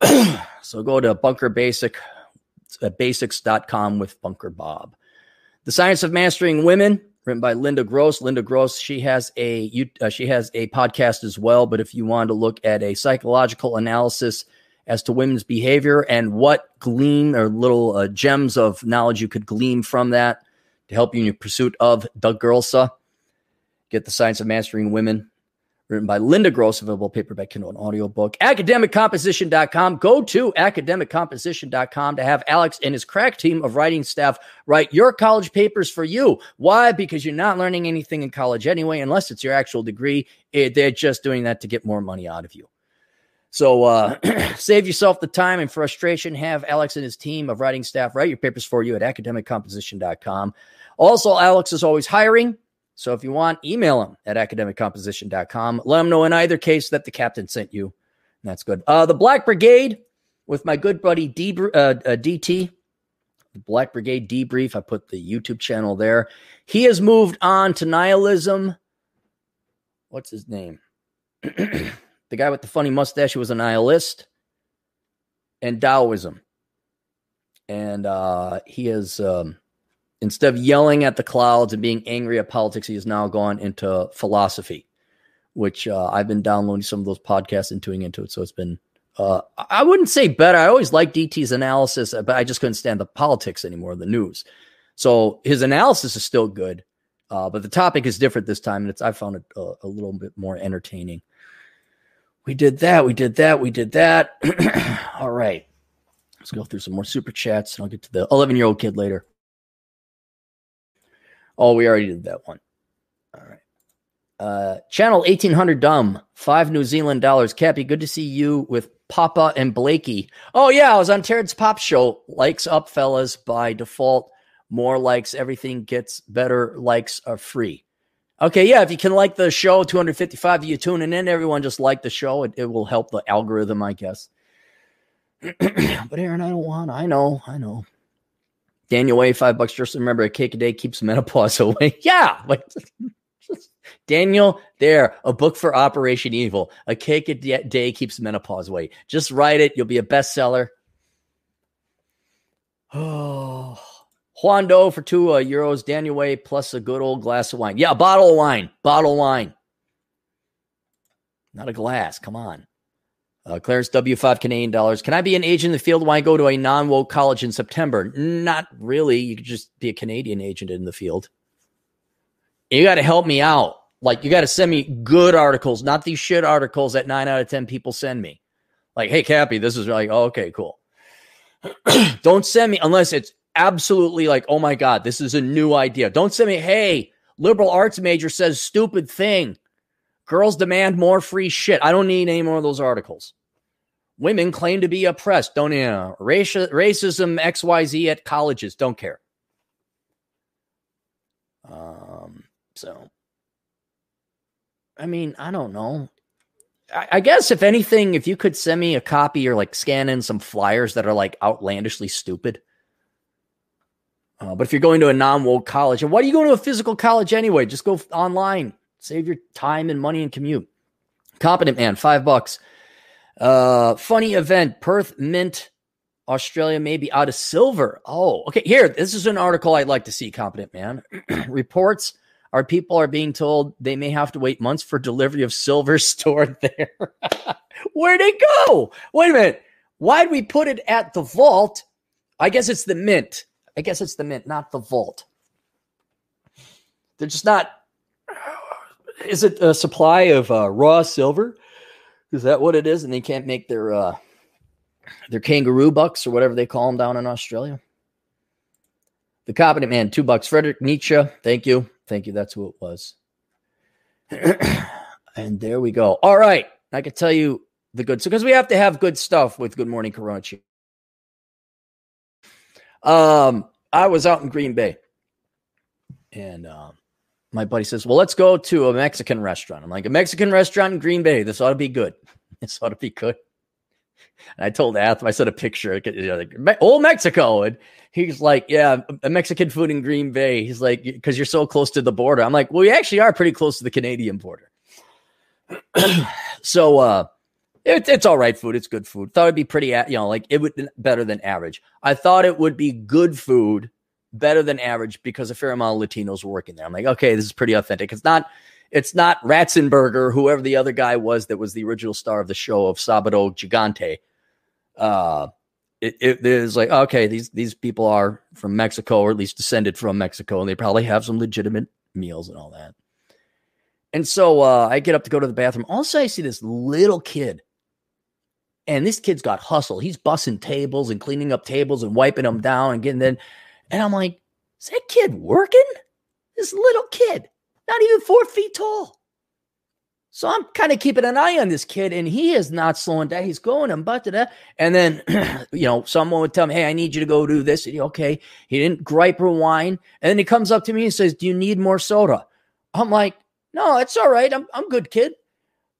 so go to Bunker Basic, uh, basics.com with Bunker Bob. The Science of Mastering Women, written by Linda Gross. Linda Gross, she has a uh, she has a podcast as well. But if you want to look at a psychological analysis as to women's behavior and what glean or little uh, gems of knowledge you could glean from that to help you in your pursuit of Doug Girlsa, get the Science of Mastering Women written by Linda Gross, available paperback, Kindle, and audiobook. Academiccomposition.com. Go to academiccomposition.com to have Alex and his crack team of writing staff write your college papers for you. Why? Because you're not learning anything in college anyway, unless it's your actual degree. It, they're just doing that to get more money out of you. So uh, save yourself the time and frustration. Have Alex and his team of writing staff write your papers for you at academiccomposition.com. Also, Alex is always hiring. So if you want, email him at academiccomposition.com. Let him know in either case that the captain sent you. That's good. Uh, the Black Brigade with my good buddy D, uh, uh, DT, the Black Brigade debrief. I put the YouTube channel there. He has moved on to nihilism. What's his name? the guy with the funny mustache who was a nihilist and Taoism. And uh, he has um, instead of yelling at the clouds and being angry at politics, he has now gone into philosophy, which uh, I've been downloading some of those podcasts and tuning into it. So it's been, uh, I wouldn't say better. I always liked DT's analysis, but I just couldn't stand the politics anymore, the news. So his analysis is still good, uh, but the topic is different this time, and it's I found it a, a little bit more entertaining. We did that. We did that. We did that. All right. Let's go through some more super chats, and I'll get to the 11 year old kid later. Oh, we already did that one. All right. Uh, channel 1800 Dumb, five New Zealand dollars. Cappy, good to see you with Papa and Blakey. Oh, yeah, I was on Terrence Popp Show. Likes up, fellas, by default. More likes, everything gets better. Likes are free. Okay, yeah, if you can like the show, 255 of you tuning in, everyone just like the show. It, it will help the algorithm, I guess. but Aaron, I don't want, I know, I know. Daniel Way, five bucks. Just remember, a cake a day keeps menopause away. yeah, like Daniel, there, a book for Operation Evil. A cake a day keeps menopause away. Just write it. You'll be a bestseller. Oh, Juan Doe for two uh, euros. Daniel Way plus a good old glass of wine. Yeah, bottle of wine. Bottle of wine. Not a glass. Come on. Uh, Clarence W. Five Canadian dollars. Can I be an agent in the field when I go to a non woke college in September? Not really. You could just be a Canadian agent in the field. You got to help me out. Like you got to send me good articles, not these shit articles that nine out of ten people send me. Like, hey, Cappy, this is like, oh, okay, cool. Don't send me unless it's absolutely like, oh my god, this is a new idea. Don't send me, hey, liberal arts major says stupid thing. Girls demand more free shit. I don't need any more of those articles. Women claim to be oppressed. Don't you know? Raci- racism, XYZ at colleges. Don't care. Um, so, I mean, I don't know. I, I guess if anything, if you could send me a copy or like scan in some flyers that are like outlandishly stupid. Uh, but if you're going to a non woke college, and why are you going to a physical college anyway? Just go online, save your time and money and commute. Competent man, five bucks. Uh, funny event Perth Mint, Australia may be out of silver. Oh, okay. Here, this is an article I'd like to see, competent man. Reports our people are being told they may have to wait months for delivery of silver stored there. Where'd it go? Wait a minute. Why'd we put it at the vault? I guess it's the mint. I guess it's the mint, not the vault. They're just not. Is it a supply of uh, raw silver? Is that what it is? And they can't make their uh, They're kangaroo bucks or whatever they call them down in Australia. The Competent Man, two bucks. Frederick Nietzsche, thank you. Thank you. That's who it was. and there we go. All right. I can tell you the good so because we have to have good stuff with Good Morning Corona Chan. Um, I was out in Green Bay, and um, my buddy says, "Well, let's go to a Mexican restaurant." I'm like, "A Mexican restaurant in Green Bay. This ought to be good. This ought to be good." And I told Atham, I sent a picture, you know, like, old Mexico. And he's like, yeah, a Mexican food in Green Bay. He's like, because you're so close to the border. I'm like, well, we actually are pretty close to the Canadian border. so, uh, it, it's all right food. It's good food. Thought it'd be pretty, you know, like it would be better than average. I thought it would be good food, better than average because a fair amount of Latinos were working there. I'm like, okay, this is pretty authentic. It's not, it's not Ratzenberger, whoever the other guy was that was the original star of the show of Sabado Gigante uh, it, it is like okay, these these people are from Mexico or at least descended from Mexico, and they probably have some legitimate meals and all that. And so uh, I get up to go to the bathroom. Also, I see this little kid, and this kid's got hustle. He's bussing tables and cleaning up tables and wiping them down and getting then. And I'm like, is that kid working? This little kid, not even four feet tall. So I'm kind of keeping an eye on this kid, and he is not slowing down. He's going and but and then you know someone would tell him, "Hey, I need you to go do this." And he, okay, he didn't gripe or whine, and then he comes up to me and says, "Do you need more soda?" I'm like, "No, it's all right. I'm I'm good, kid."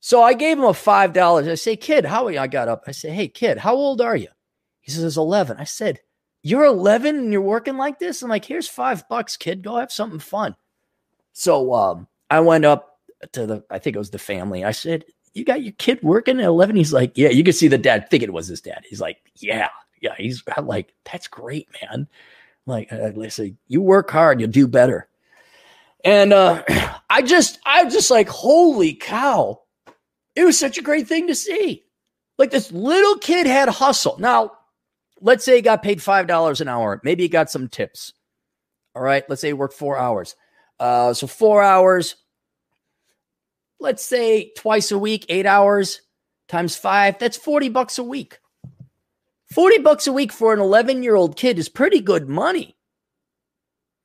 So I gave him a five dollars. I say, "Kid, how?" are you? I got up. I say, "Hey, kid, how old are you?" He says, "11." I said, "You're 11 and you're working like this?" I'm like, "Here's five bucks, kid. Go have something fun." So um, I went up to the, I think it was the family. I said, You got your kid working at 11? He's like, Yeah, you can see the dad think it was his dad. He's like, Yeah, yeah. He's I'm like, That's great, man. Like, uh, listen, you work hard, you'll do better. And uh, I just, I just like, Holy cow. It was such a great thing to see. Like this little kid had hustle. Now, let's say he got paid $5 an hour. Maybe he got some tips. All right. Let's say he worked four hours. Uh, so four hours, let's say twice a week, eight hours times five, that's 40 bucks a week. 40 bucks a week for an 11 year old kid is pretty good money.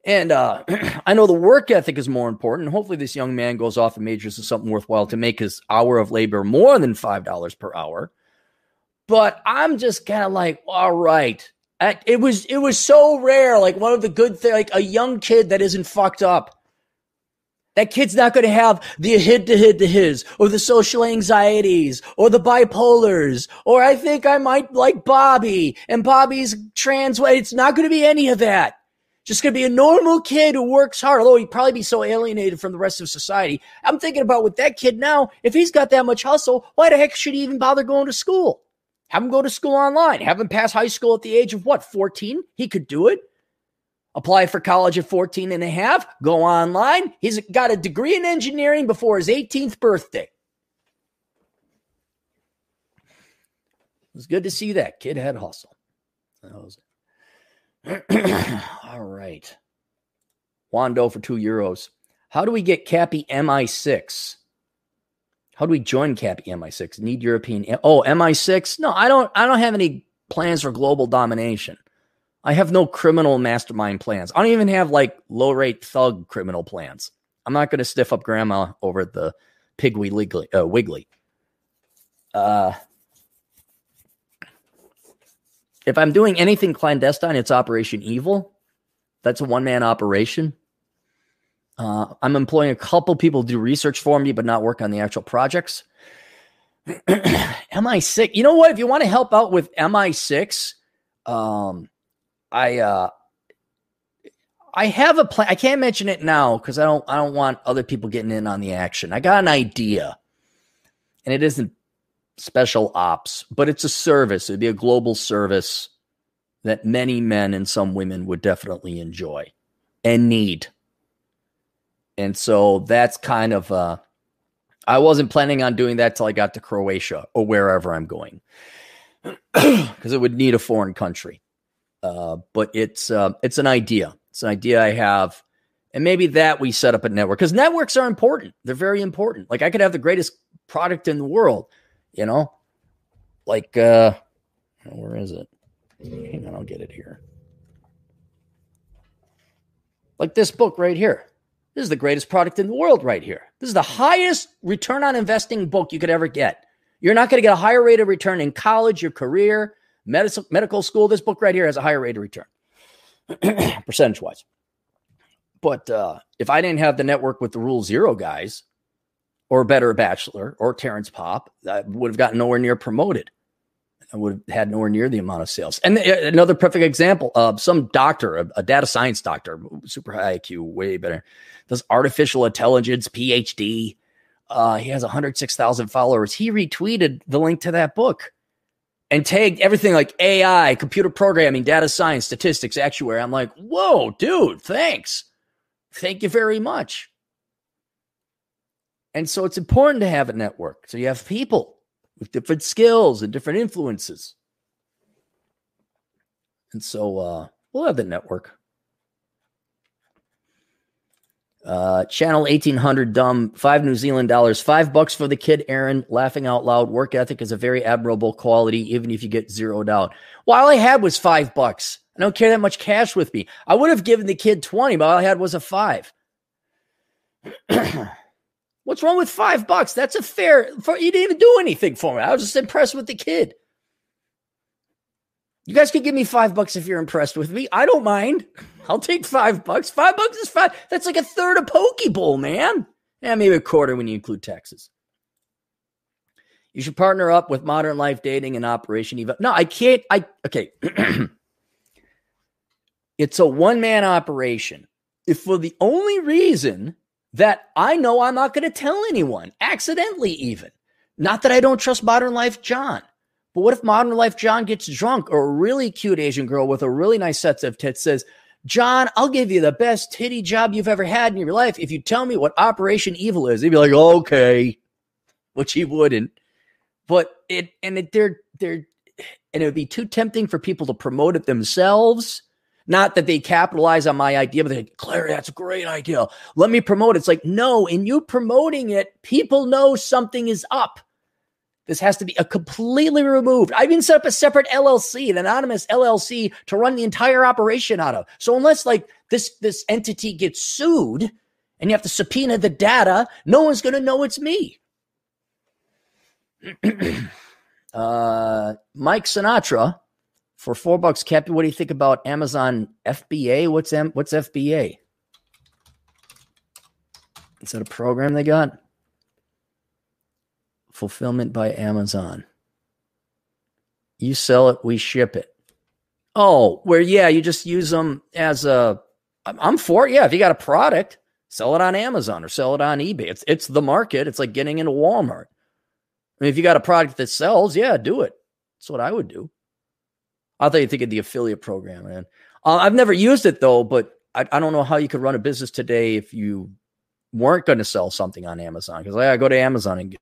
And uh, I know the work ethic is more important. Hopefully, this young man goes off and majors in something worthwhile to make his hour of labor more than $5 per hour. But I'm just kind of like, all right. It was it was so rare. Like one of the good things, like a young kid that isn't fucked up that kid's not going to have the hid to hid to his or the social anxieties or the bipolars or I think I might like Bobby and Bobby's trans. It's not going to be any of that. Just going to be a normal kid who works hard, although he'd probably be so alienated from the rest of society. I'm thinking about with that kid now, if he's got that much hustle, why the heck should he even bother going to school? Have him go to school online. Have him pass high school at the age of what, 14? He could do it. Apply for college at 14 and a half, go online. He's got a degree in engineering before his 18th birthday. It was good to see that. Kid had hustle. All right. Wando for two euros. How do we get Cappy MI6? How do we join Cappy MI6? Need European. Oh, MI6? No, I don't. I don't have any plans for global domination. I have no criminal mastermind plans. I don't even have like low rate thug criminal plans. I'm not going to stiff up grandma over the Piggly Wiggly. Uh, Wiggly. Uh, if I'm doing anything clandestine, it's Operation Evil. That's a one man operation. Uh, I'm employing a couple people to do research for me, but not work on the actual projects. MI6, you know what? If you want to help out with MI6, um, I uh I have a plan. I can't mention it now because I don't I don't want other people getting in on the action. I got an idea. And it isn't special ops, but it's a service. It'd be a global service that many men and some women would definitely enjoy and need. And so that's kind of uh I wasn't planning on doing that till I got to Croatia or wherever I'm going. Because it would need a foreign country. Uh, but it's uh, it's an idea. It's an idea I have, and maybe that we set up a network because networks are important. They're very important. Like I could have the greatest product in the world, you know, like uh, Where is it? Hang on, I'll get it here. Like this book right here. This is the greatest product in the world right here. This is the highest return on investing book you could ever get. You're not going to get a higher rate of return in college, your career, medical, medical school. This book right here has a higher rate of return, percentage wise. But uh, if I didn't have the network with the Rule Zero guys, or Better a Bachelor, or Terrence Popp, would have gotten nowhere near promoted. I would have had nowhere near the amount of sales. And another perfect example of some doctor, a, a data science doctor, super high IQ, way better, does artificial intelligence, PhD. Uh, he has 106,000 followers. He retweeted the link to that book and tagged everything like AI, computer programming, data science, statistics, actuary. I'm like, whoa, dude, thanks. Thank you very much. And so it's important to have a network. So you have people with different skills and different influences. And so uh, we'll have the network. Uh, channel 1800 dumb, five New Zealand dollars, five bucks for the kid, Aaron. Laughing out loud. Work ethic is a very admirable quality, even if you get zeroed out. Well, all I had was five bucks. I don't carry that much cash with me. I would have given the kid 20, but all I had was a five. What's wrong with five bucks? That's a fair for you didn't even do anything for me. I was just impressed with the kid. You guys can give me five bucks if you're impressed with me. I don't mind. I'll take five bucks. Five bucks is five. That's like a third of Pokeball, man. Yeah, maybe a quarter when you include taxes. You should partner up with Modern Life Dating and Operation Evil. No, I can't. I okay. It's a one man operation. If for the only reason that I know I'm not going to tell anyone, accidentally even, not that I don't trust Modern Life John, but what if Modern Life John gets drunk or a really cute Asian girl with a really nice set of tits says, John, I'll give you the best titty job you've ever had in your life if you tell me what Operation Evil is. He'd be like, okay, which he wouldn't. But it and it, they're they're and it would be too tempting for people to promote it themselves not that they capitalize on my idea, but they Claire, that's a great idea. Let me promote it. It's like, no, in you promoting it, people know something is up. This has to be a completely removed. I even set up a separate LLC, an anonymous LLC to run the entire operation out of. So unless like this this entity gets sued and you have to subpoena the data, no one's to know it's me. uh, Mike Sinatra for four bucks, Cappy, what do you think about Amazon FBA? What's M? What's FBA? Is that a program they got? Fulfillment by Amazon. You sell it, we ship it. Oh, where yeah, you just use them as a. I'm for it. Yeah, if you got a product, sell it on Amazon or sell it on eBay. It's it's the market. It's like getting into Walmart. I mean, if you got a product that sells, yeah, do it. That's what I would do. I thought you think of the affiliate program, man. Uh, I've never used it though, but I, I, don't know how you could run a business today if you weren't going to sell something on Amazon. Because like, I go to Amazon and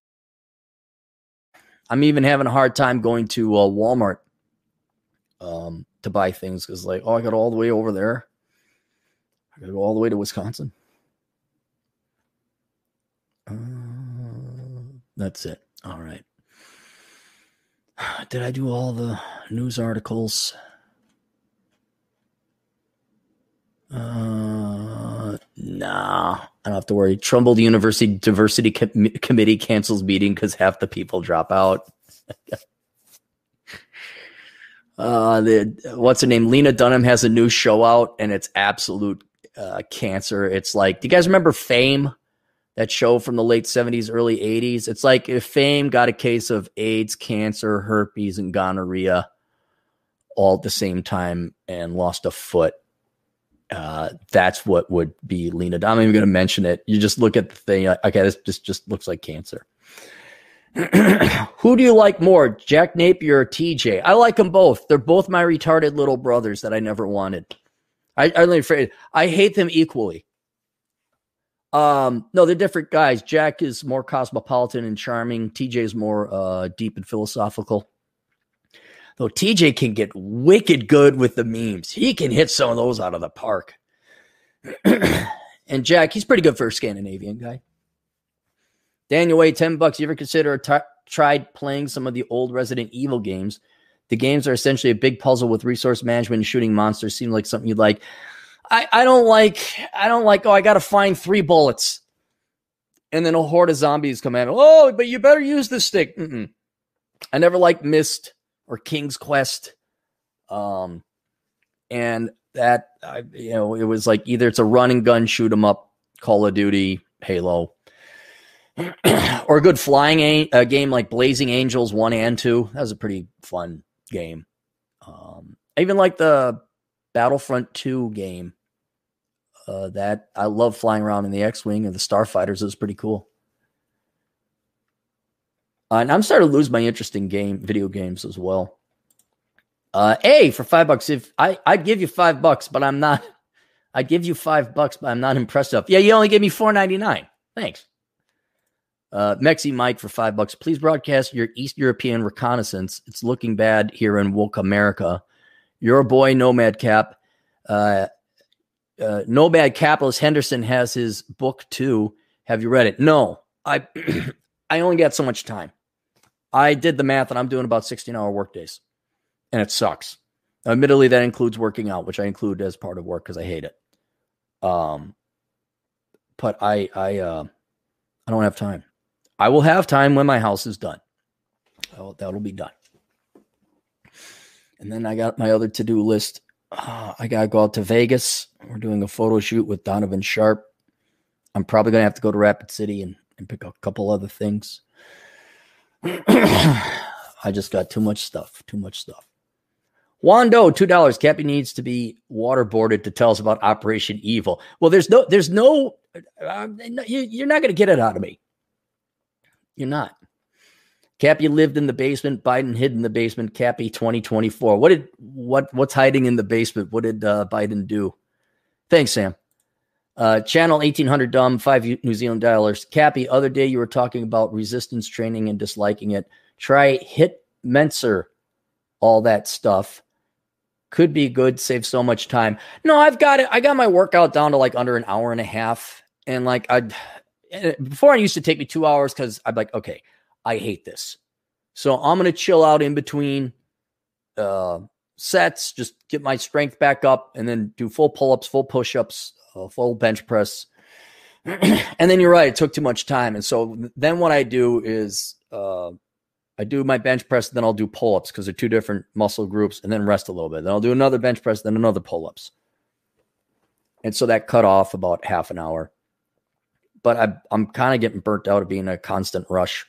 I'm even having a hard time going to uh, Walmart um, to buy things because like, oh, I got all the way over there. I got to go all the way to Wisconsin. Uh, that's it. All right. Did I do all the news articles? Uh, nah, I don't have to worry. Trumbull University Diversity Com- Committee cancels meeting because half the people drop out. uh, the what's her name? Lena Dunham has a new show out, and it's absolute uh, cancer. It's like, do you guys remember Fame? That show from the late 70s, early 80s. It's like if Fame got a case of AIDS, cancer, herpes, and gonorrhea all at the same time and lost a foot. Uh, that's what would be Lena. I'm not even going to mention it. You just look at the thing. Okay, this just just looks like cancer. Who do you like more, Jack Napier or TJ? I like them both. They're both my retarded little brothers that I never wanted. I, I'm afraid I hate them equally. Um, no, they're different guys. Jack is more cosmopolitan and charming. TJ is more uh, deep and philosophical. Though TJ can get wicked good with the memes. He can hit some of those out of the park. and Jack, he's pretty good for a Scandinavian guy. Daniel Way, 10 bucks. You ever consider t- tried playing some of the old Resident Evil games? The games are essentially a big puzzle with resource management and shooting monsters. Seem like something you'd like. I, I don't like I don't like oh I gotta find three bullets. And then a horde of zombies come at me. Oh, but you better use the stick. Mm-mm. I never liked Myst or King's Quest. Um and that I, you know, it was like either it's a run and gun shoot 'em up, Call of Duty, Halo, or a good flying a-, a, game like Blazing Angels one and two. That was a pretty fun game. Um, I even like the Battlefront two game. Uh, that I love flying around in the X-wing and the starfighters. It was pretty cool. Uh, and I'm starting to lose my interest in game video games as well. Uh, a for five bucks. If I I'd give you five bucks, but I'm not. I'd give you five bucks, but I'm not impressed enough. Yeah, you only gave me four ninety nine. Thanks. Uh, Mexi Mike for five bucks. Please broadcast your East European reconnaissance. It's looking bad here in woke America. Your boy Nomad Cap, uh, uh, Nomad Capitalist Henderson has his book too. Have you read it? No, I I only got so much time. I did the math, and I'm doing about sixteen hour work days, and it sucks. Admittedly, that includes working out, which I include as part of work because I hate it. Um, but I I uh, I don't have time. I will have time when my house is done. Oh, that'll be done. And then I got my other to do list. Uh, I got to go out to Vegas. We're doing a photo shoot with Donovan Sharp. I'm probably to have to go to Rapid City and, and pick up a couple other things. I just got too much stuff. Too much stuff. Wando, two dollars. Cappy needs to be waterboarded to tell us about Operation Evil. Well, there's no, there's no, uh, you, are not going to get it out of me. You're not. Cappy lived in the basement. Biden hid in the basement. Cappy 2024. What did what what's hiding in the basement? What did uh, Biden do? Thanks, Sam. Uh, channel 1800 dumb, five New Zealand dollars. Cappy, other day you were talking about resistance training and disliking it. Try hit Mentzer, all that stuff. Could be good, save so much time. No, I've got it. I got my workout down to like under an hour and a half. And like I before i used to take me two hours because I'm like, okay, I hate this. So I'm gonna chill out in between uh, sets, just get my strength back up, and then do full pull-ups, full push-ups, uh, full bench press. and then you're right, it took too much time. And so then what I do is uh, I do my bench press, then I'll do pull-ups because they're two different muscle groups, and then rest a little bit. Then I'll do another bench press, then another pull-ups. And so that cut off about half an hour but I, I'm kind of getting burnt out of being a constant rush.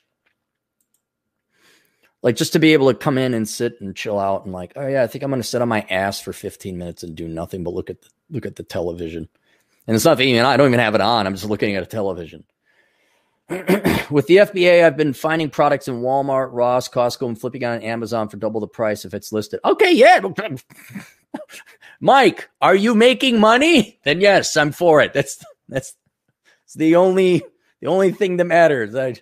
Like just to be able to come in and sit and chill out and like, oh yeah, I think I'm going to sit on my ass for 15 minutes and do nothing but look at the, look at the television. And it's not even I don't even have it on. I'm just looking at a television. With the FBA, I've been finding products in Walmart, Ross, Costco, and flipping on Amazon for double the price if it's listed. Okay, yeah. Mike, are you making money? Then yes, I'm for it. That's that's it's the only the only thing that matters. I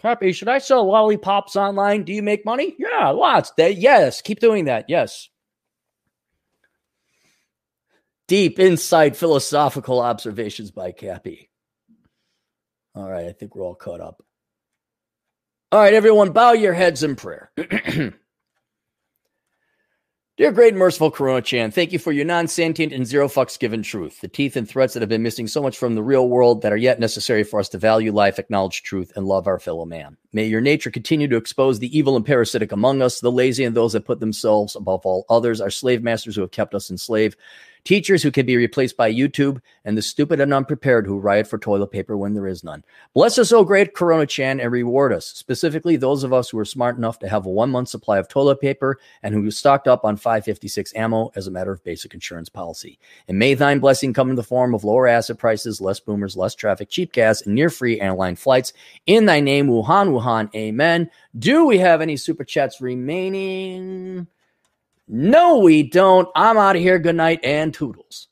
Copy. Should I sell lollipops online? Do you make money? Yeah, lots. That yes, keep doing that. Yes. Deep inside philosophical observations by Cappy. All right, I think we're all caught up. All right, everyone, bow your heads in prayer. Dear great merciful Corona Chan, thank you for your non sentient and zero fucks given truth, the teeth and threats that have been missing so much from the real world that are yet necessary for us to value life, acknowledge truth, and love our fellow man. May your nature continue to expose the evil and parasitic among us, the lazy and those that put themselves above all others, our slave masters who have kept us enslaved, teachers who can be replaced by YouTube, and the stupid and unprepared who riot for toilet paper when there is none. Bless us, O great Corona Chan, and reward us, specifically those of us who are smart enough to have a one month supply of toilet paper and who stocked up on 556 ammo as a matter of basic insurance policy. And may thine blessing come in the form of lower asset prices, less boomers, less traffic, cheap gas, and near free airline flights. In thy name, Wuhan, Wuhan, amen. Do we have any super chats remaining? No, we don't. I'm out of here. Good night and toodles.